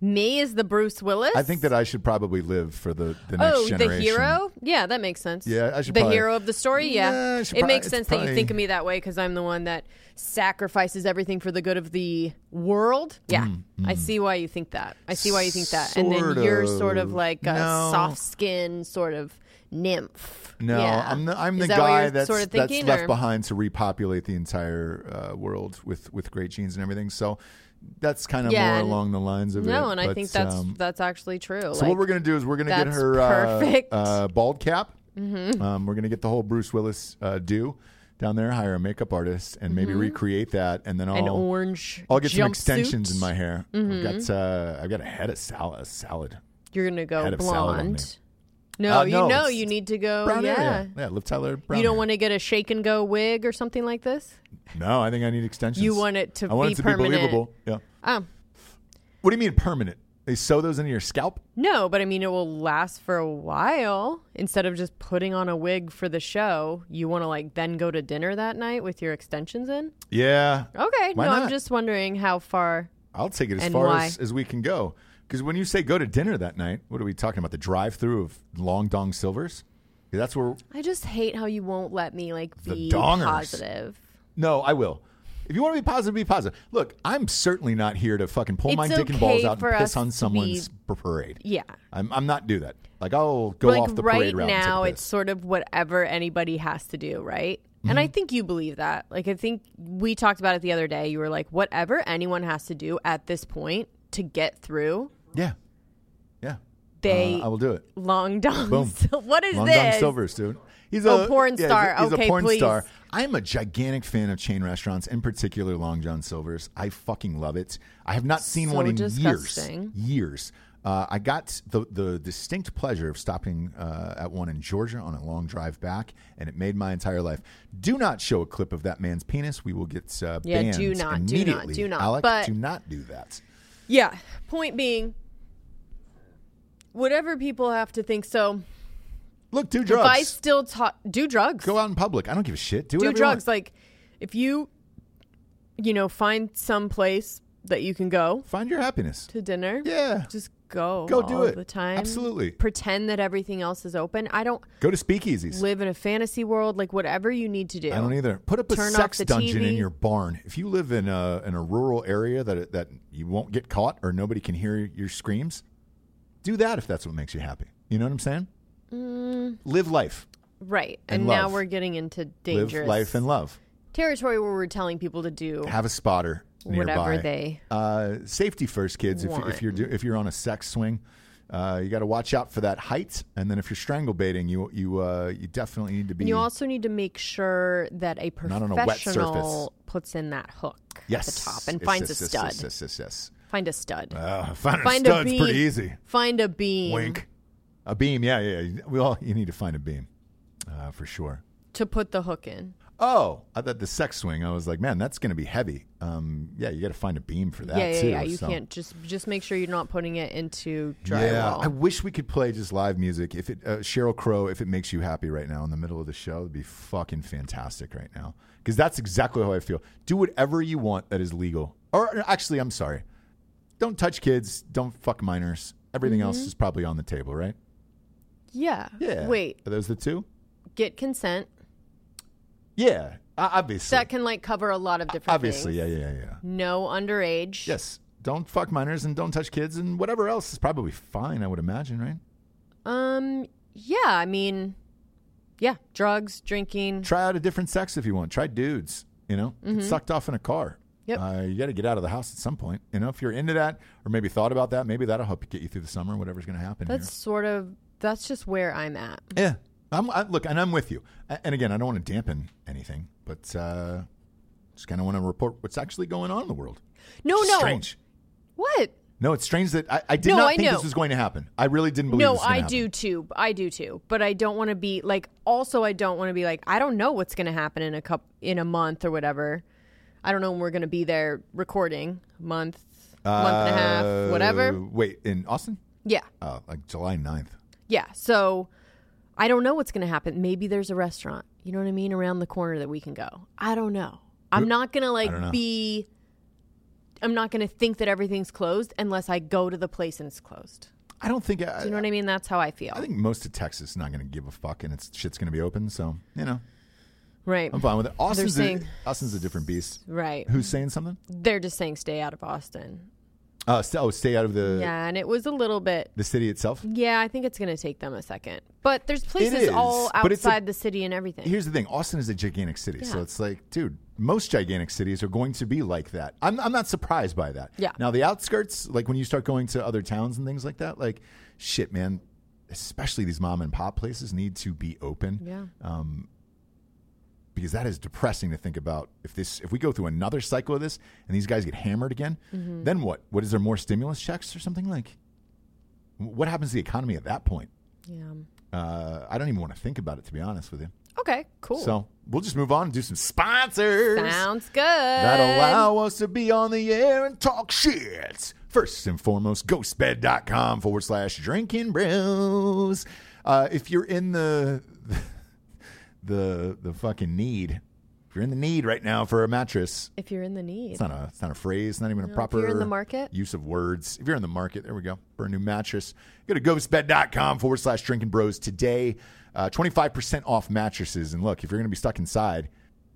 Me is the Bruce Willis. I think that I should probably live for the, the next Oh, generation. the hero? Yeah, that makes sense. Yeah, I should The probably- hero of the story? Yeah, Yeah. It prob- makes sense that you think of me that way because I'm the one that sacrifices everything for the good of the world. Yeah. I see why you think that. I see why you think that. and Mm, then you're of. sort of like a No. soft skin sort of nymph. No, Yeah. I'm the I'm the that guy that's sort of that's left or- behind to repopulate the entire uh, world with with great genes and everything. So that's kind of Yeah, more along the lines of it. No, and I think that's um, that's actually true. So Like, what we're gonna do is we're gonna get her uh, perfect. uh, bald cap. Mm-hmm. Um, we're gonna get the whole Bruce Willis uh, do down there, hire a makeup artist, and maybe recreate that, and then Mm-hmm. an I'll orange I'll get some extensions in my hair. I've Mm-hmm. got uh, I've got a head of salad. Salad. You're gonna go head of salad on me. blonde. No, Uh, you no, know you need to go. Brown yeah. Yeah. Liv Tyler. Brown You don't want to get a shake and go wig or something like this. No, I think I need extensions. You want it to I want be it to permanent. be believable. Yeah. Oh, What do you mean permanent? They sew those into your scalp. No, but I mean, it will last for a while. Instead of just putting on a wig for the show, you want to like then go to dinner that night with your extensions in? Yeah, Okay. Why no, not? I'm just wondering how far. I'll take it as far as, as we can go. Because when you say go to dinner that night, what are we talking about? The drive-through of Long Dong Silvers? 'Cause That's where. I just hate how you won't let me like The be dongers. positive. No, I will. If you want to be positive, be positive. Look, I'm certainly not here to fucking pull my It's dick and balls okay out for and us piss on to someone's parade. Yeah. I'm, I'm not do that. Like I'll go off the right parade route. and take a now, piss. it's sort of whatever anybody has to do, right? And Mm-hmm. I think you believe that. Like, I think we talked about it the other day. You were like, whatever anyone has to do at this point to get through, yeah, yeah. they Uh, I will do it. long dong. Boom. what is this? Long this? Dong Silvers, dude. He's Oh, a porn yeah, star. He's a, Okay, porn please. star. I'm a gigantic fan of chain restaurants, in particular Long John Silver's. I fucking love it. I have not seen So one in disgusting. years. Years. Uh, I got the the distinct pleasure of stopping uh, at one in Georgia on a long drive back, and it made my entire life. Do not show a clip of that man's penis. We will get uh, Yeah, banned do not, do not, do not. Alec, But- do not do that. Yeah. Point being, whatever people have to think. So Look, do drugs. if I still talk, do drugs. Go out in public. I don't give a shit. Do, do whatever you want. drugs. Like, if you, you know, find some place that you can go Find your happiness. to dinner. Yeah. Just go. Go do it. the time. Absolutely. Pretend that everything else is open. I don't Go to speakeasies. live in a fantasy world. Like whatever you need to do. I don't either. Put up a Turn off sex dungeon in your barn. If you live in a in a rural area that that you won't get caught or nobody can hear your screams, do that if that's what makes you happy. You know what I'm saying? Mm. Live life, Right. And And, now we're getting into dangerous live life and love. territory where we're telling people to do Have a spotter nearby. whatever they. Uh, safety first, kids. If, if you're do, if you're on a sex swing, uh, you got to watch out for that height. And then if you're strangle baiting, you you uh, you definitely need to be. And you also need to make sure that a on a professional puts in that hook yes at the top and finds yes, a yes, stud. Yes, yes, yes, yes. Find a stud. Uh, finding Find a a stud's beam. pretty easy. Find a beam Wink. A beam, yeah, yeah. yeah. We all you need to find a beam, uh, for sure. to put the hook in. Oh, I thought the sex swing. I was like, man, that's going to be heavy. Um, yeah, you got to find a beam for that yeah, yeah, too. yeah. You so- can't just just make sure you're not putting it into drywall. Yeah. I wish we could play just live music. If it uh, Sheryl Crow, if it makes you happy right now in the middle of the show, it'd be fucking fantastic right now. Because that's exactly how I feel. Do whatever you want that is legal. Or actually, I'm sorry. Don't touch kids. Don't fuck minors. Everything else Mm-hmm. is probably on the table, right? yeah. Yeah. Wait. Are those the two? Get consent. Yeah. Obviously. That can like cover a lot of different obviously. things. Yeah, yeah, yeah, yeah. No underage. Yes. Don't fuck minors and don't touch kids and whatever else is probably fine, I would imagine, right? Um. Yeah. I mean. Yeah. Drugs, drinking. Try out a different sex if you want. Try dudes, you know? Get sucked off in a car. Yep. Uh, you got to get out of the house at some point. You know, if you're into that or maybe thought about that, maybe that'll help you get you through the summer, whatever's going to happen That's sort of. That's just where I'm at. Yeah. I'm, I, look, and I'm with you. And again, I don't want to dampen anything, but uh, just kind of want to report what's actually going on in the world. No, no. Strange. What? No, it's strange that I, I did No, not I think know. this was going to happen. I really didn't believe No, this was I happen. do too. I do too. But I don't want to be like. Also, I don't want to be like. I don't know what's going to happen in a cup in a month or whatever. I don't know when we're going to be there recording. Month, month and a half, whatever. Uh, Wait, in Austin? Yeah, Oh, like July 9th. yeah. So I don't know what's going to happen. Maybe there's a restaurant. You know what I mean? Around the corner that we can go. I don't know. I'm not going to don't know. like be. I'm not going to think that everything's closed unless I go to the place and it's closed. I don't think. Do you know what I mean? That's how I feel. I think most of Texas is not going to give a fuck, and it's shit's going to be open. So you know, right. I'm fine with it. Austin's a, Austin's a different beast. Right. Who's saying something? They're just saying stay out of Austin. Uh, st- oh, stay out of the Yeah, and it was a little bit. the city itself. Yeah, I think it's going to take them a second. But there's places is, all it's a- outside the city and everything. Here's the thing: Austin is a gigantic city, so it's like, dude, most gigantic cities are going to be like that. I'm I'm not surprised by that. Yeah. Now the outskirts, like when you start going to other towns and things like that, like shit, man. Especially these mom and pop places need to be open. yeah. Because that is depressing to think about. If this, if we go through another cycle of this, and these guys get hammered again, Mm-hmm. then what? What is there more stimulus checks or something like? What happens to the economy at that point? Yeah. Uh, I don't even want to think about it, to be honest with you. Okay, cool. So we'll just move on and do some sponsors. Sounds good. that allow us to be on the air and talk shit. First and foremost, ghostbed.com forward slash drinking bros. Uh, if you're in the the the fucking need, if you're in the need right now for a mattress, If you're in the need. it's not a it's not a phrase, it's not even a if proper you're in the market. use of words. If you're in the market, there we go. For a new mattress, go to ghostbed.com forward slash drinking bros today. Uh, 25% off mattresses. And look, if you're going to be stuck inside,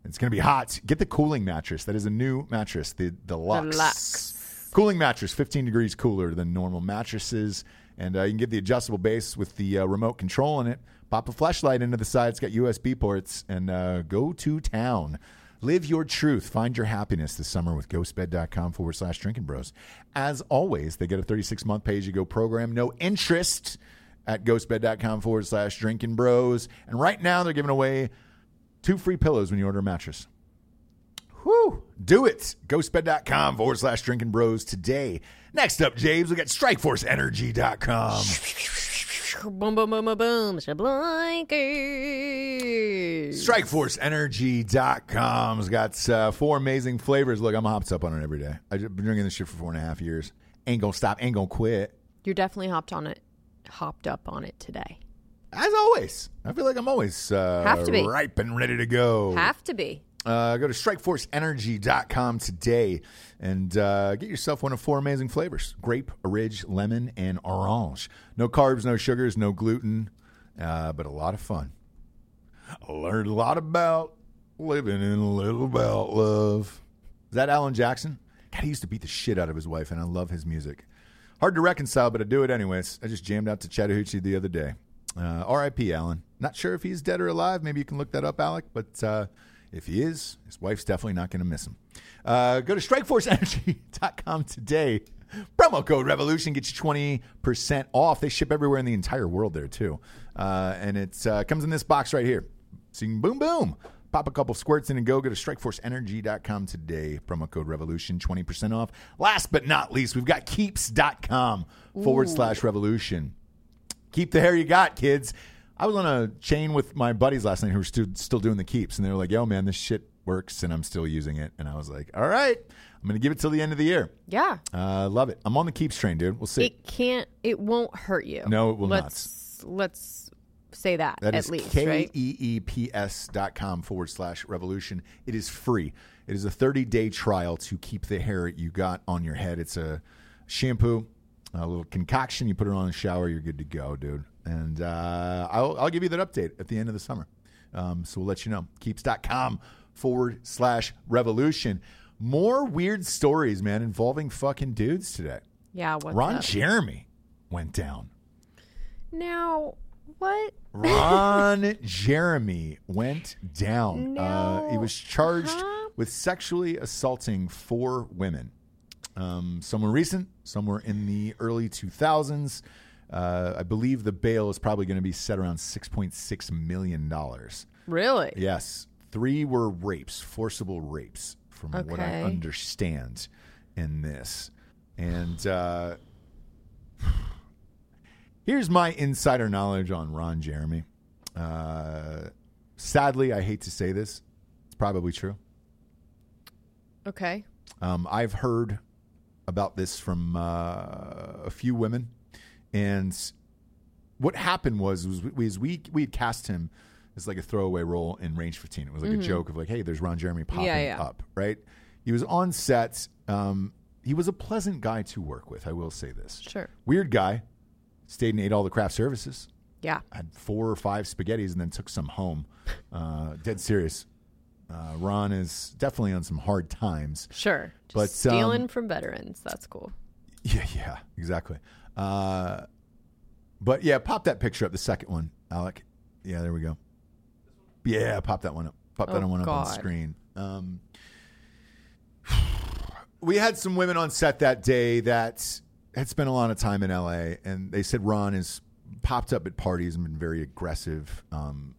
it's going to be hot. Get the cooling mattress. That is a new mattress, the Deluxe. Lux. Cooling mattress, 15 degrees cooler than normal mattresses. And uh, you can get the adjustable base with the uh, remote control in it. Pop a flashlight into the side. It's got USB ports. And uh, go to town. Live your truth. Find your happiness this summer with ghostbed.com forward slash drinking bros. As always, they get a 36 month pay as you go program. No interest at ghostbed.com forward slash drinking bros. And right now, they're giving away two free pillows when you order a mattress. Whew. Do it. Ghostbed.com forward slash drinking bros today. Next up, James, we got strikeforceenergy.com. Boom, boom, boom, boom, boom. Shablinkers. StrikeforceEnergy.com's got uh, four amazing flavors. Look, I'm hopped up on it every day. I've been drinking this shit for four and a half years. Ain't gonna stop, ain't gonna quit. You're definitely hopped on it. Hopped up on it today. As always, I feel like I'm always uh, Have to be. ripe and ready to go. Have to be. Uh, go to strikeforceenergy.com today and uh, get yourself one of four amazing flavors grape, orange, lemon, and orange. No carbs, no sugars, no gluten, uh, but a lot of fun. I learned a lot about living in a little about love. Is that Alan Jackson? God, he used to beat the shit out of his wife, and I love his music. Hard to reconcile, but I do it anyways. I just jammed out to Chattahoochee the other day. Uh, R.I.P. Alan. Not sure if he's dead or alive. Maybe you can look that up, Alec. But uh, if he is, his wife's definitely not going to miss him. Uh, go to strikeforceenergy.com today. Promo code Revolution gets you 20% off. They ship everywhere in the entire world there, too. Uh, and it uh, comes in this box right here. So you can boom, boom. Pop a couple squirts in and go. Go to strikeforceenergy.com today. Promo code Revolution, 20% off. Last but not least, we've got keeps.com forward slash revolution. Keep the hair you got, kids. I was on a chain with my buddies last night who were stu- still doing the keeps, and they were like, yo, man, this shit works, and I'm still using it. And I was like, all right, I'm going to give it till the end of the year. Yeah. Uh, love it. I'm on the keeps train, dude. We'll see. It can't. It won't hurt you. No, it will not. let's, Let's say that, That at least, K? E E P S dot com forward slash revolution. It is free. It is a 30 day trial to keep the hair you got on your head. It's a shampoo, a little concoction. You put it on in the shower, you're good to go, dude. And uh, I'll, I'll give you that update at the end of the summer. Um, so we'll let you know. Keeps.com forward slash revolution. More weird stories, man, involving fucking dudes today. Yeah. What's Ron up? Jeremy went down. now, what? Ron Jeremy went down. Uh, he was charged Huh? with sexually assaulting four women. Um, some were recent, some were in the early 2000s. Uh, I believe the bail is probably going to be set around $6.6 million. Really? Yes. Three were rapes, forcible rapes, from what I understand in this. And uh, here's my insider knowledge on Ron Jeremy. Uh, sadly, I hate to say this, it's probably true. Okay. Um, I've heard about this from uh, a few women, and what happened was was we was we we had cast him as like a throwaway role in Range 15. It was like a joke of like, hey, there's Ron Jeremy popping Mm-hmm. Yeah, yeah. up, right? He was on set. Um, he was a pleasant guy to work with. I will say this. Sure. Weird guy. Stayed and ate all the craft services. Yeah. Had four or five spaghettis and then took some home. Uh, dead serious. Uh, Ron is definitely on some hard times. Sure. Just But, stealing um, from veterans. That's cool. Yeah, yeah, exactly. Uh, but yeah, pop that picture up, the second one, Alec. Yeah, there we go. Yeah, pop that one up. Pop that Oh, one up on the screen. Um, we had some women on set that day that had spent a lot of time in LA, and they said Ron has popped up at parties and been very aggressive um,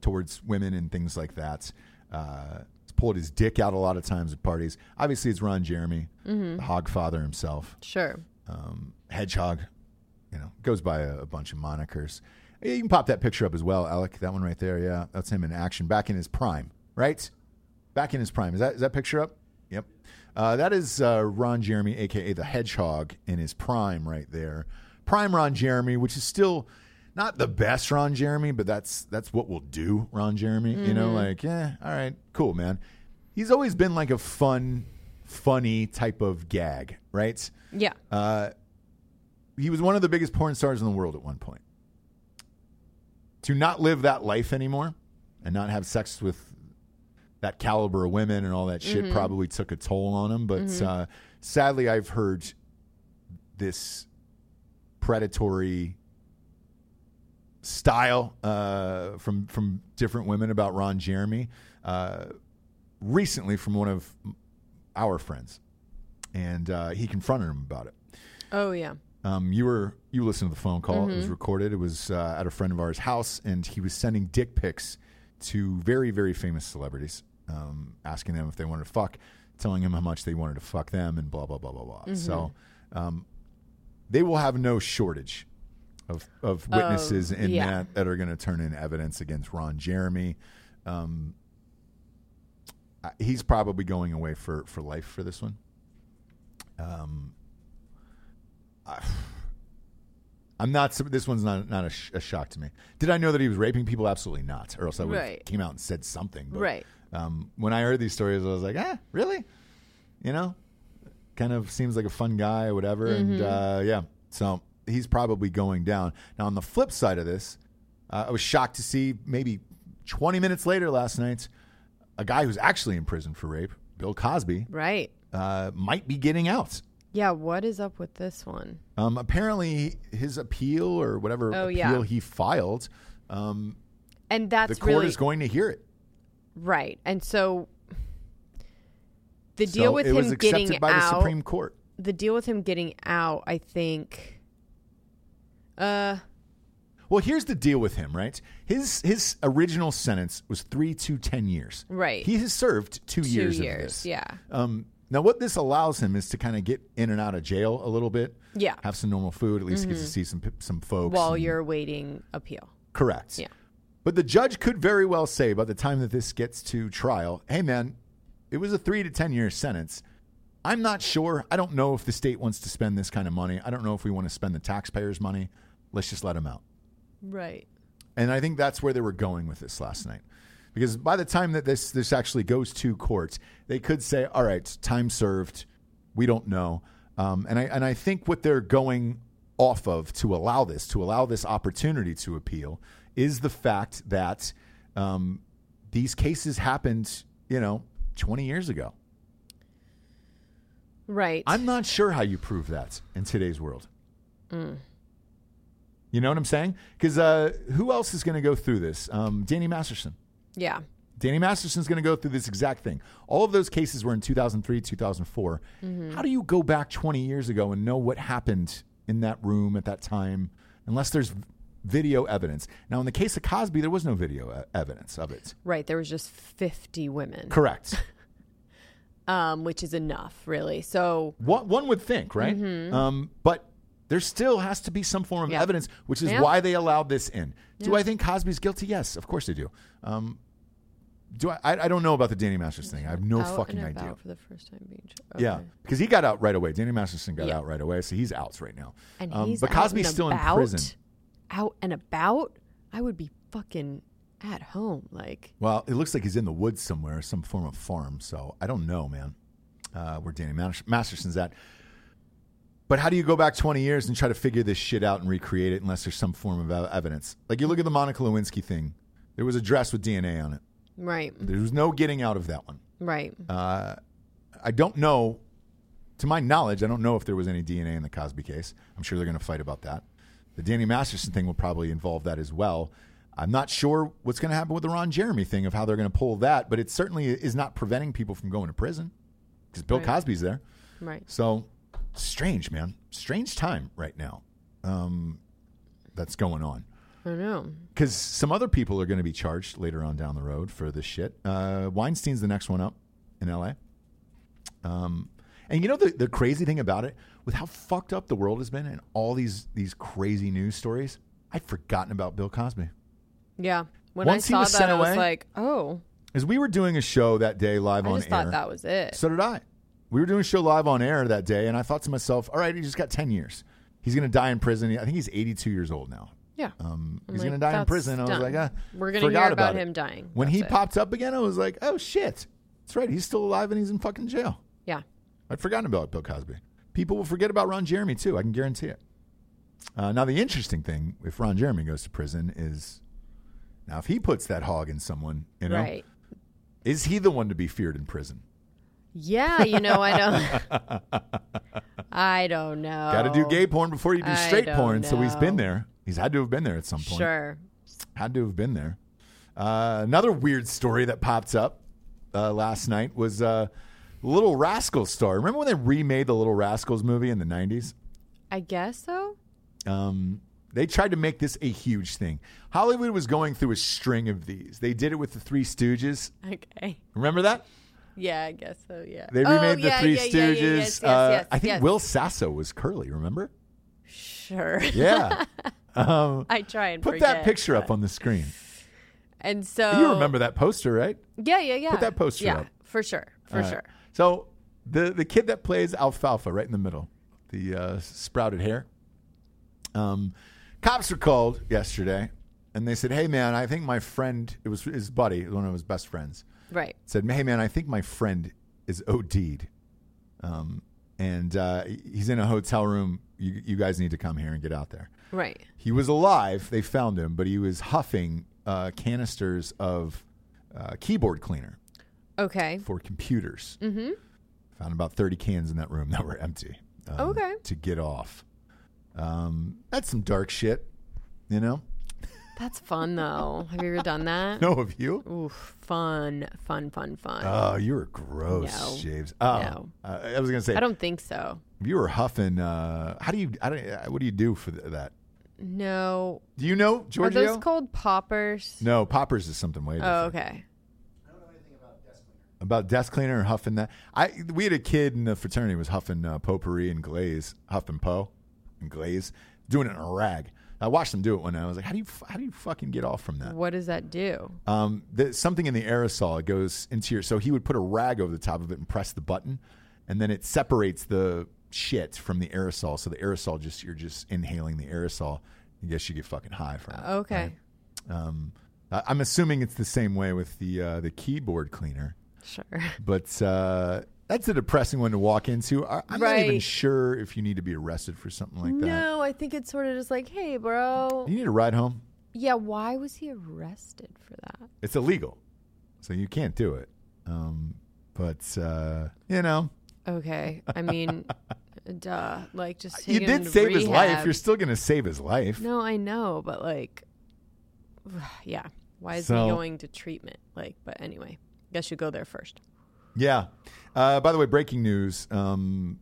towards women and things like that. Uh, pulled his dick out a lot of times at parties. Obviously, it's Ron Jeremy, Mm-hmm. the Hogfather himself Sure. Um, Hedgehog, you know, goes by a, a bunch of monikers. Yeah, you can pop that picture up as well, Alec. That one right there. Yeah, that's him in action, back in his prime, right? Back in his prime. Is that is that picture up? Yep. Uh, that is uh, Ron Jeremy, aka the Hedgehog, in his prime, right there. Prime Ron Jeremy, which is still not the best Ron Jeremy, but that's that's what we'll do, Ron Jeremy. You know, like yeah, all right, cool, man. He's always been like a fun, funny type of gag, right? Yeah. Uh, he was one of the biggest porn stars in the world at one point. To not live that life anymore and not have sex with that caliber of women and all that shit probably took a toll on him. But uh, sadly, I've heard this predatory style uh, from from different women about Ron Jeremy uh, recently from one of our friends, and uh, he confronted him about it. Oh yeah. Um, you were you listened to the phone call. It was recorded. It was uh, at a friend of ours' house, and he was sending dick pics to very very famous celebrities, um, asking them if they wanted to fuck, telling him how much they wanted to fuck them, and blah blah blah blah blah. So um, they will have no shortage of of witnesses in yeah. that that are going to turn in evidence against Ron Jeremy. Um, He's probably going away for for life for this one. Um, I, I'm not. This one's not not a, sh- a shock to me. Did I know that he was raping people? Absolutely not. Or else I would Right. came out and said something. But, Right. Um, when I heard these stories, I was like, ah, really? You know, kind of seems like a fun guy or whatever. And uh, yeah, so he's probably going down. Now, on the flip side of this, uh, I was shocked to see maybe 20 minutes later last night, a guy who's actually in prison for rape, Bill Cosby, Right. uh, might be getting out. Yeah. What is up with this one? Um, apparently, his appeal or whatever Oh, appeal yeah. he filed, um, And that's the court really is going to hear it. right. And so the So deal with it was him accepted getting by the out. Supreme Court. the deal with him getting out, I think. Uh. Well, here's the deal with him, right? His his original sentence was three to ten years. Right. He has served two, Two years. years, Of this. yeah. Um, now, what this allows him is to kind of get in and out of jail a little bit. Yeah. Mm-hmm. Have some normal food. At least get to see some some folks. While and- you're waiting appeal. correct. Yeah. But the judge could very well say by the time that this gets to trial, hey man, it was a three to ten year sentence. I'm not sure. I don't know if the state wants to spend this kind of money. I don't know if we want to spend the taxpayers' money. Let's just let him out. Right. And I think that's where they were going with this last night. Because by the time that this this actually goes to courts, they could say, "All right, time served. We don't know." Um, and I and I think what they're going off of to allow this to allow this opportunity to appeal is the fact that um, these cases happened, you know, twenty years ago. Right. I'm not sure how you prove that in today's world. Mm. You know what I'm saying? Because uh, who else is going to go through this? Um, Danny Masterson. yeah. Danny Masterson's going to go through this exact thing. All of those cases were in 2003, 2004. Mm-hmm. How do you go back 20 years ago and know what happened in that room at that time unless there's video evidence? Now, in the case of Cosby, there was no video evidence of it. Right. There was just 50 women, Correct. um, which is enough, really. So, one, one would think, right? Um, but there still has to be some form of. Yeah. evidence, which is Yeah. why they allowed this in. Do. I think Cosby's guilty? Yes, of course I do. Um, do I, I? Don't know about the Danny Masters thing. I have no out fucking idea. about for the first time being. Ch- Yeah, because he got out right away. Danny Masterson got Yeah. out right away, so he's out right now. And Um, he's but Cosby's still in prison. Out and about, I would be fucking at home. Like, Well, it looks like he's in the woods somewhere, some form of farm. So I don't know, man, uh, where Danny Mas- Masterson's at. But how do you go back 20 years and try to figure this shit out and recreate it unless there's some form of evidence? Like you look at the Monica Lewinsky thing, there was a dress with DNA on it. right, There was no getting out of that one. right. Uh, I don't know, to my knowledge, I don't know if there was any DNA in the Cosby case. I'm sure they're going to fight about that. The Danny Masterson thing will probably involve that as well. I'm not sure what's going to happen with the Ron Jeremy thing of how they're going to pull that, but it certainly is not preventing people from going to prison because Bill Right. Cosby's there. right. So strange, man. Strange time right now um, that's going on I know. because some other people are going to be charged later on down the road for this shit. Uh, Weinstein's the next one up in L.A. Um, and you know the the crazy thing about it, with how fucked up the world has been and all these these crazy news stories, I'd forgotten about Bill Cosby. Yeah. When Once I saw was that, sent I was away- like, oh, As we were doing a show that day live I on just air. thought that was it. So did I. We were doing a show live on air that day, and I thought to myself, all right, he just got 10 years. He's going to die in prison. I think he's 82 years old now. yeah. Um, he's like, going to die in that's prison. I was done. like, ah, We're gonna forgot hear about, it. him dying. When he it. popped up again, I was like, oh, shit. That's right. He's still alive and he's in fucking jail. Yeah. I'd forgotten about Bill Cosby. People will forget about Ron Jeremy, too. I can guarantee it. Uh, now, the interesting thing, if Ron Jeremy goes to prison, is now if he puts that hog in someone, you know, Right. is he the one to be feared in prison? Yeah, you know, I don't. I don't know. Got to do gay porn before you do I straight porn. So he's been there. He's had to have been there at some point. Sure. Had to have been there. Uh, another weird story that popped up uh, last night was uh, Little Rascals story. Remember when they remade the Little Rascals movie in the 90s? I guess so. Um, they tried to make this a huge thing. Hollywood was going through a string of these. They did it with the Three Stooges. Okay. Remember that? Yeah, I guess so. Yeah. They Oh, remade the yeah, Three yeah, Stooges. yeah, yes, yes, uh, yes, I think. Will Sasso was Curly. Remember? Sure. Yeah. um, I try and put that forget, picture up on the screen. And so You remember that poster, right? Yeah, yeah, yeah. Put that poster yeah, up. for sure, for right. sure. So the the kid that plays Alfalfa, right in the middle, the uh, sprouted hair. Um, cops were called yesterday, and they said, "Hey, man, I think my friend. It was his buddy, one of his best friends. Right. Said, "Hey, man, I think my friend is OD'd, um, and uh, he's in a hotel room. You, you guys need to come here and get out there." Right. He was alive. They found him, but he was huffing uh, canisters of uh, keyboard cleaner Okay. for computers. Mm-hmm. Found about 30 cans in that room that were empty. um, Okay. To get off. Um, that's some dark shit, you know? That's fun though. Have you ever done that? No, have you? Oof, fun, fun, fun, fun. Oh, you were gross, No. James. Oh, No. uh, I was going to say, I don't think so. you were huffing, uh, how do you, I don't, uh, what do you do for th- that? No. Do you know, Are those called poppers? no, poppers is something way different. Oh, okay. I don't know anything about desk cleaner About desk cleaner and huffing that. I we had a kid in the fraternity was huffing uh, potpourri and glaze, huffing po and glaze, doing it in a rag. I watched them do it one night. I was like, how do you how do you fucking get off from that? What does that do? Um, there's something in the aerosol. It goes into your. So he would put a rag over the top of it and press the button, and then it separates the shit from the aerosol. So the aerosol just you're just inhaling the aerosol. I guess you get fucking high from it. Okay. right? Um, I- I'm assuming it's the same way with the uh, the keyboard cleaner Sure. but uh, that's a depressing one to walk into. I- I'm not even Right. sure if you need to be arrested for something like that. No, I think it's sort of just like, hey, bro. You need a ride home. Yeah, why was he arrested for that? It's illegal, so you can't do it. Um, but uh, you know, Okay. I mean, duh. Like, just you him did to save his life. rehab. You're still going to save his life. No, I know, but like, yeah. Why is So- he going to treatment? Like, but anyway, I guess you go there first. Yeah. Uh, by the way, breaking news: um,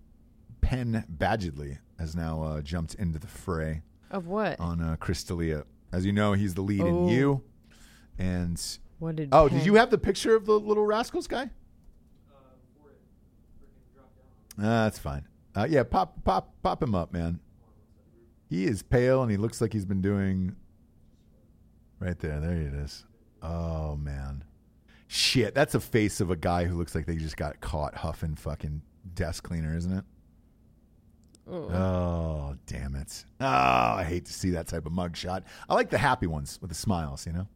Penn Badgley has now uh, jumped into the fray Of what? on uh, Chris D'Elia. As you know, he's the lead in Oh. You. And what did? oh, Penn- did you have the picture of the Little Rascals guy? Ah, that's fine. Uh, yeah, pop, pop, pop him up, man. He is pale, and he looks like he's been doing. Right there, there he it is. Oh man, shit! That's a face of a guy who looks like they just got caught huffing fucking desk cleaner, isn't it? Ugh. Oh, damn it! Oh, I hate to see that type of mugshot. I like the happy ones with the smiles, you know,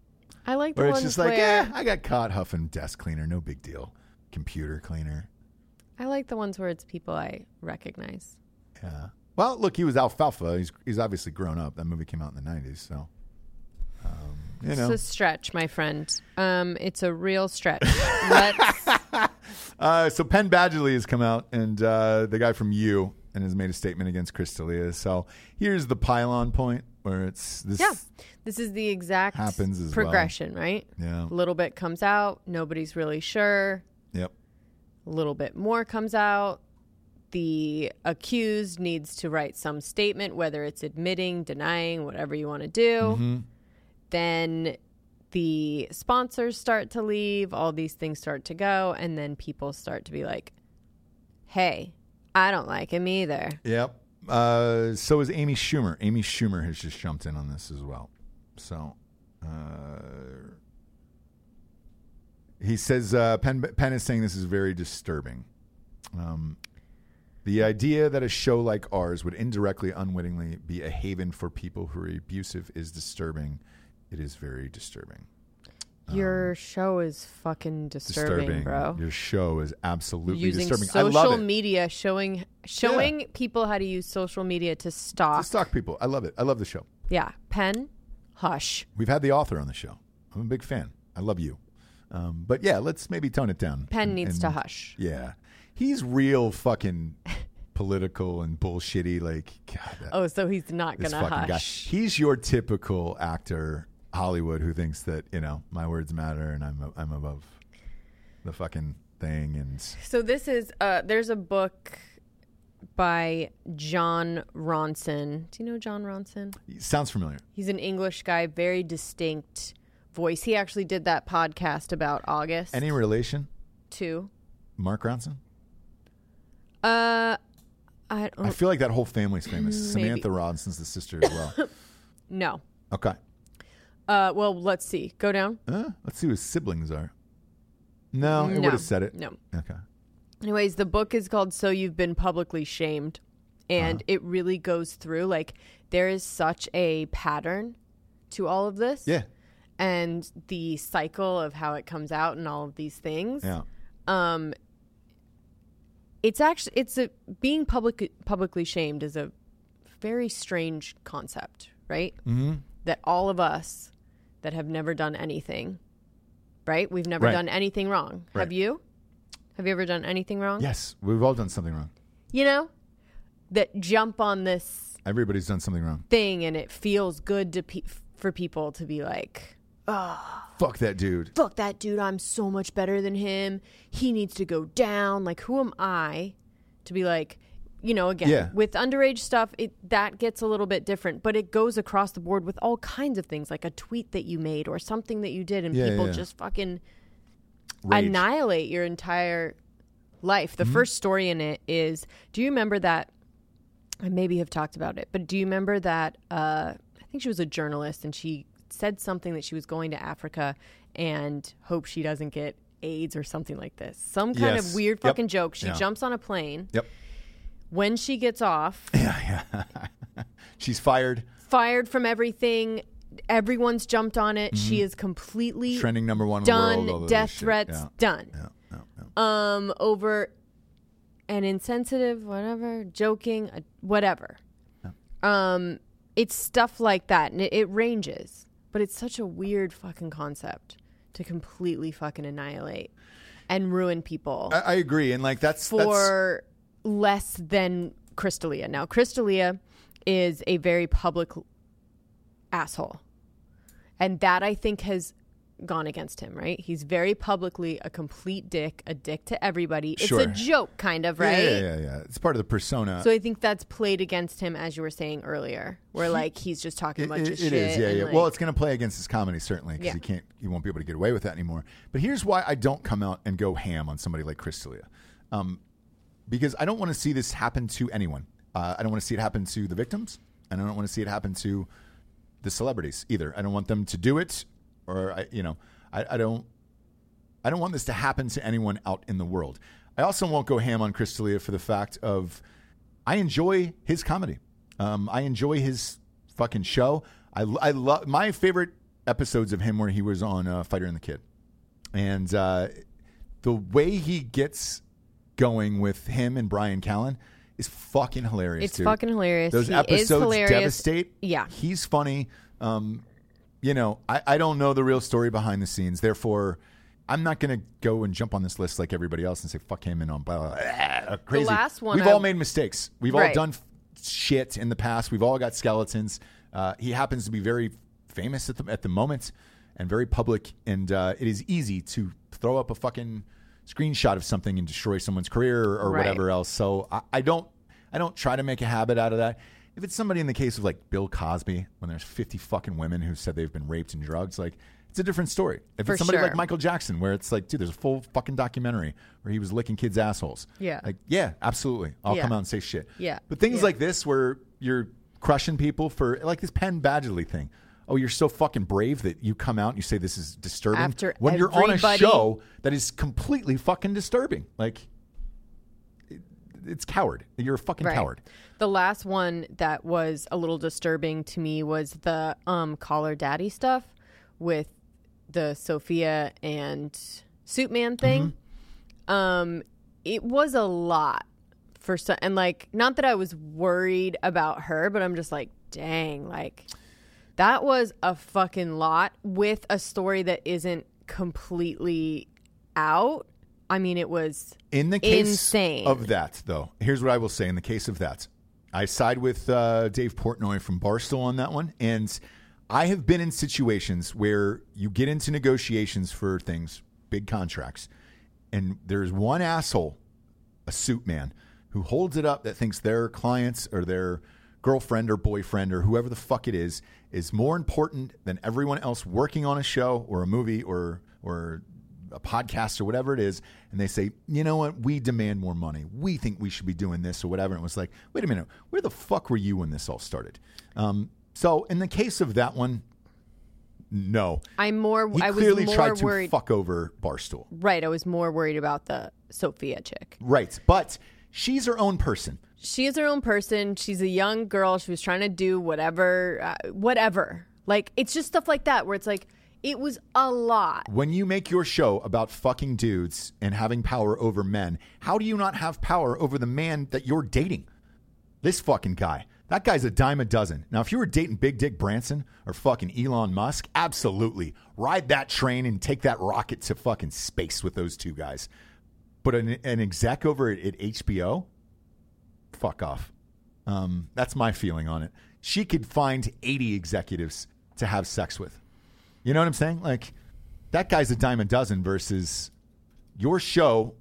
I like the where it's ones just like, where eh, I got caught huffing desk cleaner, no big deal. Computer cleaner. I like the ones where it's people I recognize. Yeah. Well, look, he was alfalfa. He's he's obviously grown up. That movie came out in the '90s, so you know. It's a stretch, my friend. Um, it's a real stretch. Uh, so Penn Badgley has come out, and uh, the guy from You, and has made a statement against Chris D'Elia. So here's the pylon point where it's this. Yeah, this is the exact Happens as well. progression, right? Yeah. A little bit comes out, nobody's really sure. Yep. A little bit more comes out. The accused needs to write some statement, whether it's admitting, denying, whatever you want to do. Mm-hmm. Then the sponsors start to leave, all these things start to go, and then people start to be like, hey, I don't like him either. Yep. Uh, so is Amy Schumer. Amy Schumer has just jumped in on this as well. So uh, he says uh, Penn, Penn is saying this is very disturbing. Um, the idea that a show like ours would indirectly, unwittingly be a haven for people who are abusive is disturbing. It is very disturbing. Your show is fucking disturbing, bro. Your show is absolutely Using disturbing. I love social media, showing showing people how to use social media to stalk. To stalk people. I love it. I love the show. Yeah, Penn, hush. We've had the author on the show. I'm a big fan. I love you. Um, but yeah, let's maybe tone it down. Penn And- needs and- to hush. Yeah. He's real fucking political and bullshitty. Like, God, that, Oh, so he's not gonna hush. guy. He's your typical actor, Hollywood, who thinks that, you know, my words matter and I'm, I'm above the fucking thing. And So this is uh there's a book by Jon Ronson. Do you know Jon Ronson? sounds familiar. He's an English guy, very distinct voice. He actually did that podcast about August Any relation? to Mark Ronson? Uh I don't I feel like that whole family's famous. Mm, Maybe. Samantha Ronson's the sister as well. no. Okay. Uh well, let's see. Go down. Uh, let's see who his siblings are. No, it No. would have said it. No. Okay. Anyways, the book is called So You've Been Publicly Shamed. And Uh-huh. it really goes through like there is such a pattern to all of this. Yeah. And the cycle of how it comes out and all of these things. Yeah. Um it's actually it's a being public publicly shamed is a very strange concept, right? Mm-hmm. That all of us that have never done anything, right? We've never Right. done anything wrong. Right. Have you? Have you ever done anything wrong? Yes, we've all done something wrong. you know, that jump on this Everybody's done something wrong. thing and it feels good to pe- for people to be like, oh, Fuck that dude. fuck that dude, I'm so much better than him. He needs to go down. Like, who am I to be like, you know, again, Yeah. with underage stuff, it that gets a little bit different, but it goes across the board with all kinds of things, like a tweet that you made or something that you did, and Yeah, people yeah. just fucking Rage. annihilate your entire life. Mm-hmm. The first story in it is do you remember that? I maybe have talked about it, but do you remember that? Uh, I think she was a journalist and she said something that she was going to Africa and hope she doesn't get AIDS or something like this. Some kind Yes. of weird Yep. fucking joke. She jumps on a plane. Yep. When she gets off, Yeah, yeah. She's fired. fired from everything. Everyone's jumped on it. She is completely Mm-hmm. Trending number one done. world. death threats Yeah. done. Yeah. Yeah. yeah. um over an insensitive whatever joking uh, whatever um it's stuff like that and it, it ranges but it's such a weird fucking concept to completely fucking annihilate and ruin people I, I agree, and like that's for less than Chris D'Elia. Now, Chris D'Elia is a very public asshole. And that I think has gone against him, right? He's very publicly a complete dick, a dick to everybody. It's Sure. a joke, kind of, right? yeah, yeah, yeah, yeah. It's part of the persona. So I think that's played against him, as you were saying earlier, where like he's just talking a bunch it- of shit. is, yeah, yeah. like- well, it's going to play against his comedy certainly because Yeah. he can't, he won't be able to get away with that anymore. But here's why I don't come out and go ham on somebody like Chris um, because I don't want to see this happen to anyone. Uh, I don't want to see it happen to the victims, and I don't want to see it happen to the celebrities either. I don't want them to do it, or I, you know, I, I don't. I don't want this to happen to anyone out in the world. I also won't go ham on Chris D'Elia for the fact of I enjoy his comedy. Um, I enjoy his fucking show. I, I love my favorite episodes of him where he was on uh, Fighter and the Kid, and uh, the way he gets going with him and Bryan Callen is fucking hilarious. It's dude. fucking hilarious. Those He is episodes devastate. Yeah. he's funny. Um, you know, I, I don't know the real story behind the scenes. Therefore, I'm not going to go and jump on this list like everybody else and say fuck him and on blah, blah, blah, crazy. last one We've I- all made mistakes. We've all done f- shit in the past. We've all got skeletons. Uh, he happens to be very famous at the at the moment and very public. And uh, it is easy to throw up a fucking screenshot of something and destroy someone's career or, or Right. whatever else. So I, I don't I don't try to make a habit out of that. If it's somebody in the case of like Bill Cosby, when there's 50 fucking women who said they've been raped and drugs, like it's a different story. If For it's somebody like. Michael Jackson, where it's like, dude, there's a full fucking documentary where he was licking kids' assholes. Yeah. Like, yeah, absolutely. I'll Yeah. come out and say shit. Yeah. But things Yeah. like this where you're crushing people for like this Penn Badgley thing. Oh, you're so fucking brave that you come out and you say this is disturbing After when you're on a show that is completely fucking disturbing. Like, it- it's coward. You're a fucking Right. coward. The last one that was a little disturbing to me was the um Call Her Daddy stuff with the Sofia and Suitman thing. Um it was a lot for some and like not that I was worried about her, but I'm just like, dang, like that was a fucking lot with a story that isn't completely out. I mean, it was In the case Insane. of that, though, here's what I will say. In the case of that, I side with uh, Dave Portnoy from Barstool on that one. And I have been in situations where you get into negotiations for things, big contracts, and there's one asshole, a suit man, who holds it up that thinks their clients or their girlfriend or boyfriend or whoever the fuck it is is more important than everyone else working on a show or a movie or or a podcast or whatever it is, and they say, you know what, we demand more money. We think we should be doing this or whatever. And it was like, wait a minute, where the fuck were you when this all started? Um, so in the case of that one, no. I'm more He I was clearly more tried to worried fuck over Barstool. Right. I was more worried about the Sofia chick. Right. But she's her own person. She is her own person. She's a young girl. She was trying to do whatever, uh, whatever. Like, it's just stuff like that where it's like, it was a lot. When you make your show about fucking dudes and having power over men, how do you not have power over the man that you're dating? This fucking guy. That guy's a dime a dozen. Now, if you were dating Big Dick Branson or fucking Elon Musk, absolutely. Ride that train and take that rocket to fucking space with those two guys. But an, an exec over at, at HBO, fuck off. Um, that's my feeling on it. She could find 80 executives to have sex with. You know what I'm saying? Like, that guy's a dime a dozen versus your show,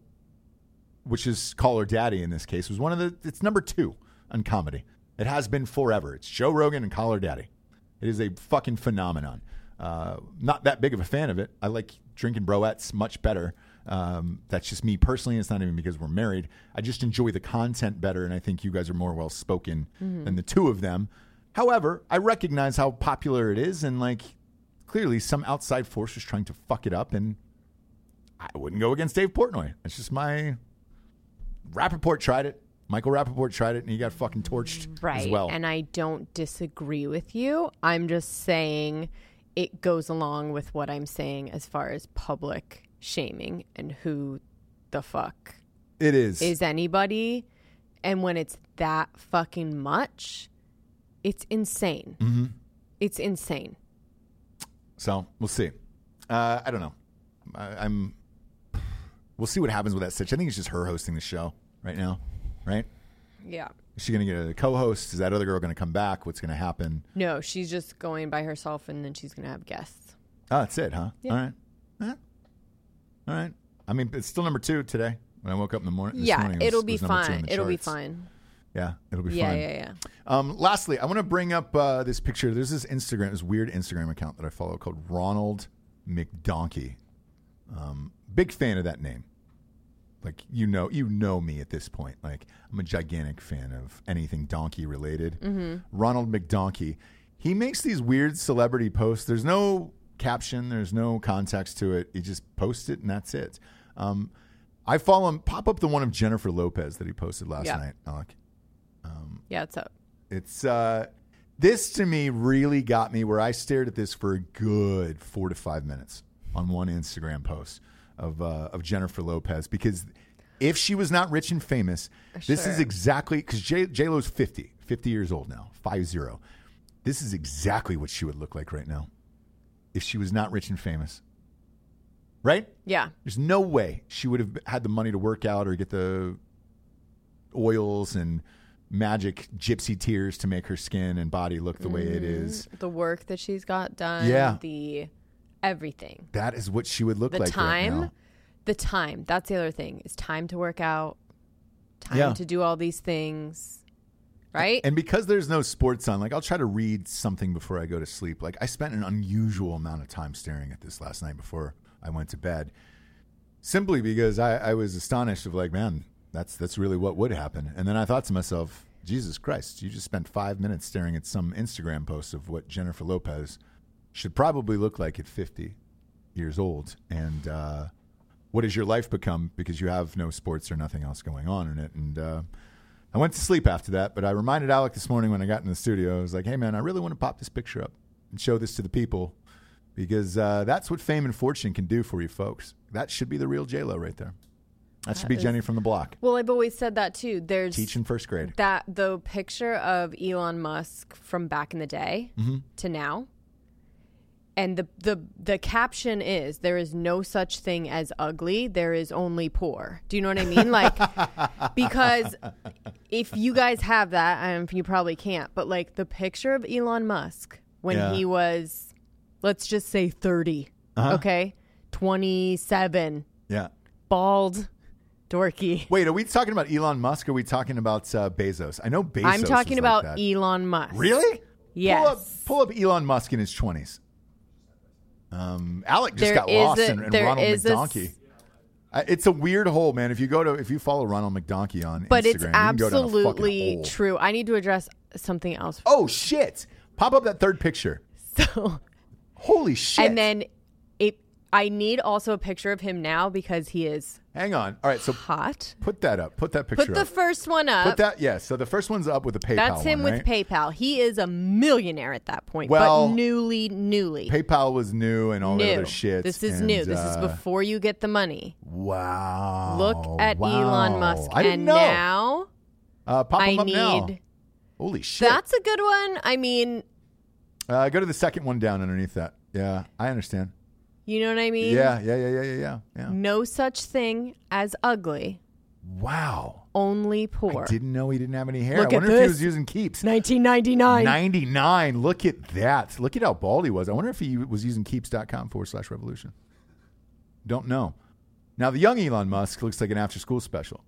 which is Call Her Daddy in this case, was one of the, it's number two on comedy. It has been forever. It's Joe Rogan and Call Her Daddy. It is a fucking phenomenon. Uh, not that big of a fan of it. I like drinking broettes much better. Um, that's just me personally. It's not even because we're married. I just enjoy the content better, and I think you guys are more well spoken than the two of them. However, I recognize how popular it is, and like clearly some outside force was trying to fuck it up, and I wouldn't go against Dave Portnoy. It's just my Rapaport tried it. Michael Rapaport tried it, and he got fucking torched Right. as well. And I don't disagree with you. I'm just saying it goes along with what I'm saying as far as public shaming and who the fuck it is. is anybody. And when it's that fucking much, it's insane. Mm-hmm. It's insane. So we'll see. Uh, I don't know. I, I'm. We'll see what happens with that stitch. I think it's just her hosting the show right now, right? Yeah. Is she to get a co-host? Is that other girl to come back? What's to happen? No, she's just going by herself and then she's to have guests. Oh, that's it, huh? Yeah. All right. Eh. All right. I mean, it's still number two today. When I woke up in the morning, this yeah, morning, it was- it'll it be was number two fine. It'll be fine. Yeah, it'll be Yeah, fine. yeah, yeah. Um, lastly, I want to bring up uh, this picture. There's this Instagram, this weird Instagram account that I follow called Ronald McDonkey. Um, big fan of that name. Like you know, you know me at this point. Like I'm a gigantic fan of anything donkey related. Mm-hmm. Ronald McDonkey. He makes these weird celebrity posts. There's no caption. There's no context to it. You just post it and that's it. Um, I follow him. Pop up the one of Jennifer Lopez that he posted last Yeah. night. Alec. Yeah, it's up. It's uh this to me really got me where I stared at this for a good four to five minutes on one Instagram post of uh, of Jennifer Lopez because if she was not rich and famous, this is exactly because J J Lo's 50, 50 years old now, five zero. This is exactly what she would look like right now if she was not rich and famous. Right? Yeah. There's no way she would have had the money to work out or get the oils and magic gypsy tears to make her skin and body look the way it mm-hmm. is. The work that she's got done. Yeah. The everything. That is what she would look The like The time. now. the time. That's the other thing. Is time to work out. Time Yeah. to do all these things. Right? And because there's no sports on, like I'll try to read something before I go to sleep. Like I spent an unusual amount of time staring at this last night before I went to bed, simply because I, I was astonished of like, man, that's that's really what would happen. And then I thought to myself, Jesus Christ, you just spent five minutes staring at some Instagram post of what Jennifer Lopez should probably look like at 50 years old, and uh, what has your life become because you have no sports or nothing else going on in it, and. Uh, I went to sleep after that, but I reminded Alec this morning when I got in the studio. I was like, "Hey, man, I really want to pop this picture up and show this to the people because uh, that's what fame and fortune can do for you, folks. That should be the real J Lo right there. That should be is- Jenny from the block, well, I've always said that too. There's teaching first grade. that the picture of Elon Musk from back in the day Mm-hmm. to now. And the, the the caption is there is no such thing as ugly, there is only poor. Do you know what I mean? Like because if you guys have that, and you probably can't, but like the picture of Elon Musk when Yeah. he was let's just say 30, Uh-huh. okay? 27, Yeah. bald, dorky. Wait, are we talking about Elon Musk? Or are we talking about uh, Bezos? I know Bezos. I'm talking was like about. Elon Musk. Really? Yes. Pull up, pull up Elon Musk in his twenties. Um, Alec just There got lost a- in, in Ronald is a s- McDonkey. It's a weird hole, man. If you go to if you follow Ronald McDonkey on But Instagram, it's you can go down a fucking absolutely true. I need to address something else. Oh shit! Pop up that third picture. So, Holy shit! and then it. I need also a picture of him now because he is hang on. All right, so hot. put that up. Put that picture Put the up. first one up. Put that. Yeah. So the first one's up with the PayPal. That's him one, with right? PayPal. He is a millionaire at that point, Well, but newly, newly. PayPal was new and all new. the other shit. This is and, new. This is uh, before you get the money. Wow. Look at wow. Elon Musk. I didn't and know. now uh, pop I up now. need. Holy shit! That's a good one. I mean, Uh, go to the second one down underneath that. Yeah, I understand. You know what I mean? Yeah, yeah, yeah, yeah, yeah, yeah. yeah. No such thing as ugly, Wow. only poor. I didn't know he didn't have any hair. Look I at wonder if he was using keeps. 1999. 99. Look at that. Look at how bald he was. I wonder if he was using keeps.com forward slash revolution. Don't know. Now, the young Elon Musk looks like an after school special.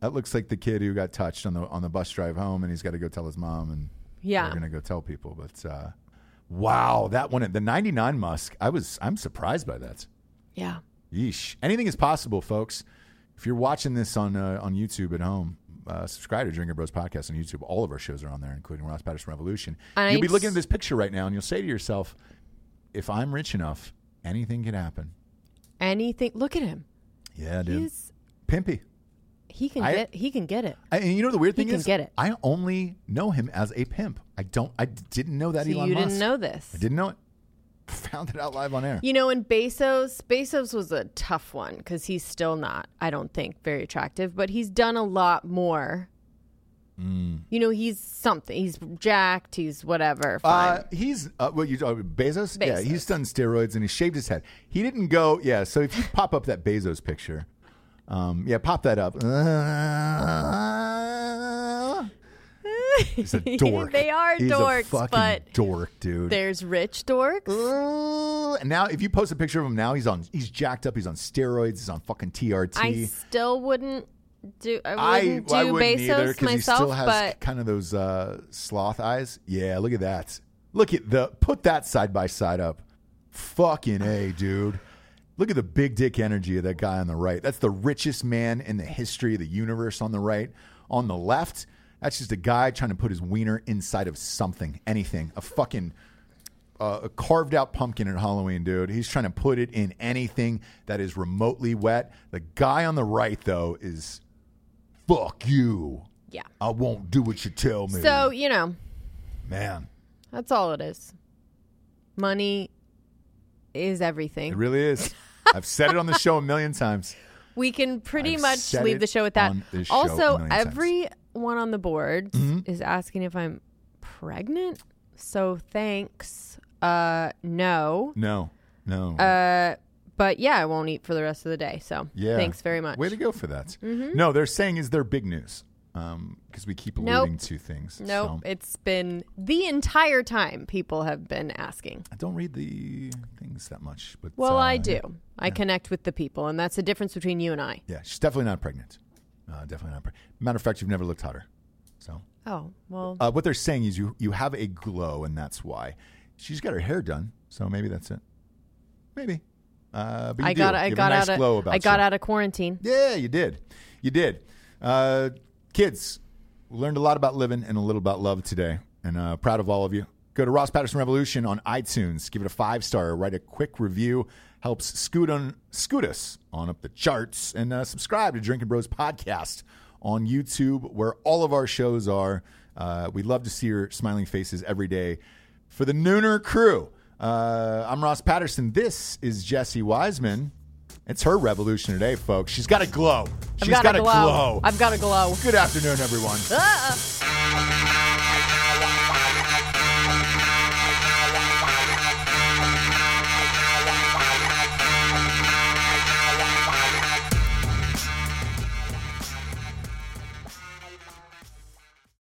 That looks like the kid who got touched on the on the bus drive home and he's got to go tell his mom and Yeah. we're going to go tell people. But uh, wow, that one, the 99 Musk, I was, I'm surprised by that. Yeah. Yeesh. Anything is possible, folks. If you're watching this on uh, on YouTube at home, uh, subscribe to Drinker Bros Podcast on YouTube. All of our shows are on there, including Ross Patterson Revolution. And you'll be looking at this picture right now, and you'll say to yourself, "If I'm rich enough, anything can happen." Anything. Look at him. Yeah, dude. He's Pimpy. He can I- get he can get it. I, and you know the weird thing He is, get it. I only know him as a pimp. I don't. I didn't know that So Elon you Musk. didn't know this. I didn't know it. Found it out live on air. You know, and Bezos, Bezos was a tough one because he's still not, I don't think, very attractive, but he's done a lot more. Mm. You know, he's something. He's jacked. He's whatever. Fine. Uh, he's uh, what you uh, Bezos? Yeah, he's done steroids and he shaved his head. He didn't go. Yeah, so if you pop up that Bezos picture, um, yeah, pop that up. He's a dork. they are He's dorks, a fucking but dork, dude. there's rich dorks. Uh, and now, if you post a picture of him now, he's on. He's jacked up. He's on steroids. He's on fucking TRT. I still wouldn't do. I I, wouldn't do I wouldn't either Bezos he myself, still has but kind of those uh, sloth eyes. Yeah, look at that. Look at the put that side by side up. Fucking a, dude. Look at the big dick energy of that guy on the right. That's the richest man in the history of the universe on the right. On the left, that's just a guy trying to put his wiener inside of something, anything. A fucking uh, a carved out pumpkin at Halloween, dude. He's trying to put it in anything that is remotely wet. The guy on the right, though, is fuck you. yeah. I won't do what you tell me. So you know, man, that's all it is. Money is everything. it really is. I've said it on the show a million times. We can pretty I've much said leave it the show with that. on this show a Also, million times. everyone on the board Mm-hmm. is asking if I'm pregnant. So thanks. Uh, no. No, no. Uh, but yeah, I won't eat for the rest of the day. So yeah. thanks very much. Mm-hmm. Way to go for that. No, they're saying is there big news because we keep Nope. to things. Nope, So it's been the entire time people have been asking. I don't read the things that much, but Well, uh, I do. I connect with the people, and that's the difference between you and I. Yeah, she's definitely not pregnant. Uh, definitely not pregnant. Matter of fact, you've never looked hotter. So Oh well, uh, what they're saying is you you have a glow, and that's why she's got her hair done. So maybe that's it. Maybe. Uh, I do. got I got nice out of I got out of quarantine. Yeah, you did. You did. Uh, kids, we learned a lot about living and a little about love today, and uh, proud of all of you. Go to Ross Patterson Revolution on iTunes. Give it a five star. Write a quick review. Helps scoot on scoot us on up the charts, and uh, subscribe to Drinking Bros podcast on YouTube, where all of our shows are. Uh, we love to see your smiling faces every day. For the Nooner crew, uh, I'm Ross Patterson. This is Jesse Wiseman. It's her revolution today, folks. She's got a glow. She's got, got, a glow. glow. I've got a glow. Good afternoon, everyone. Uh-uh.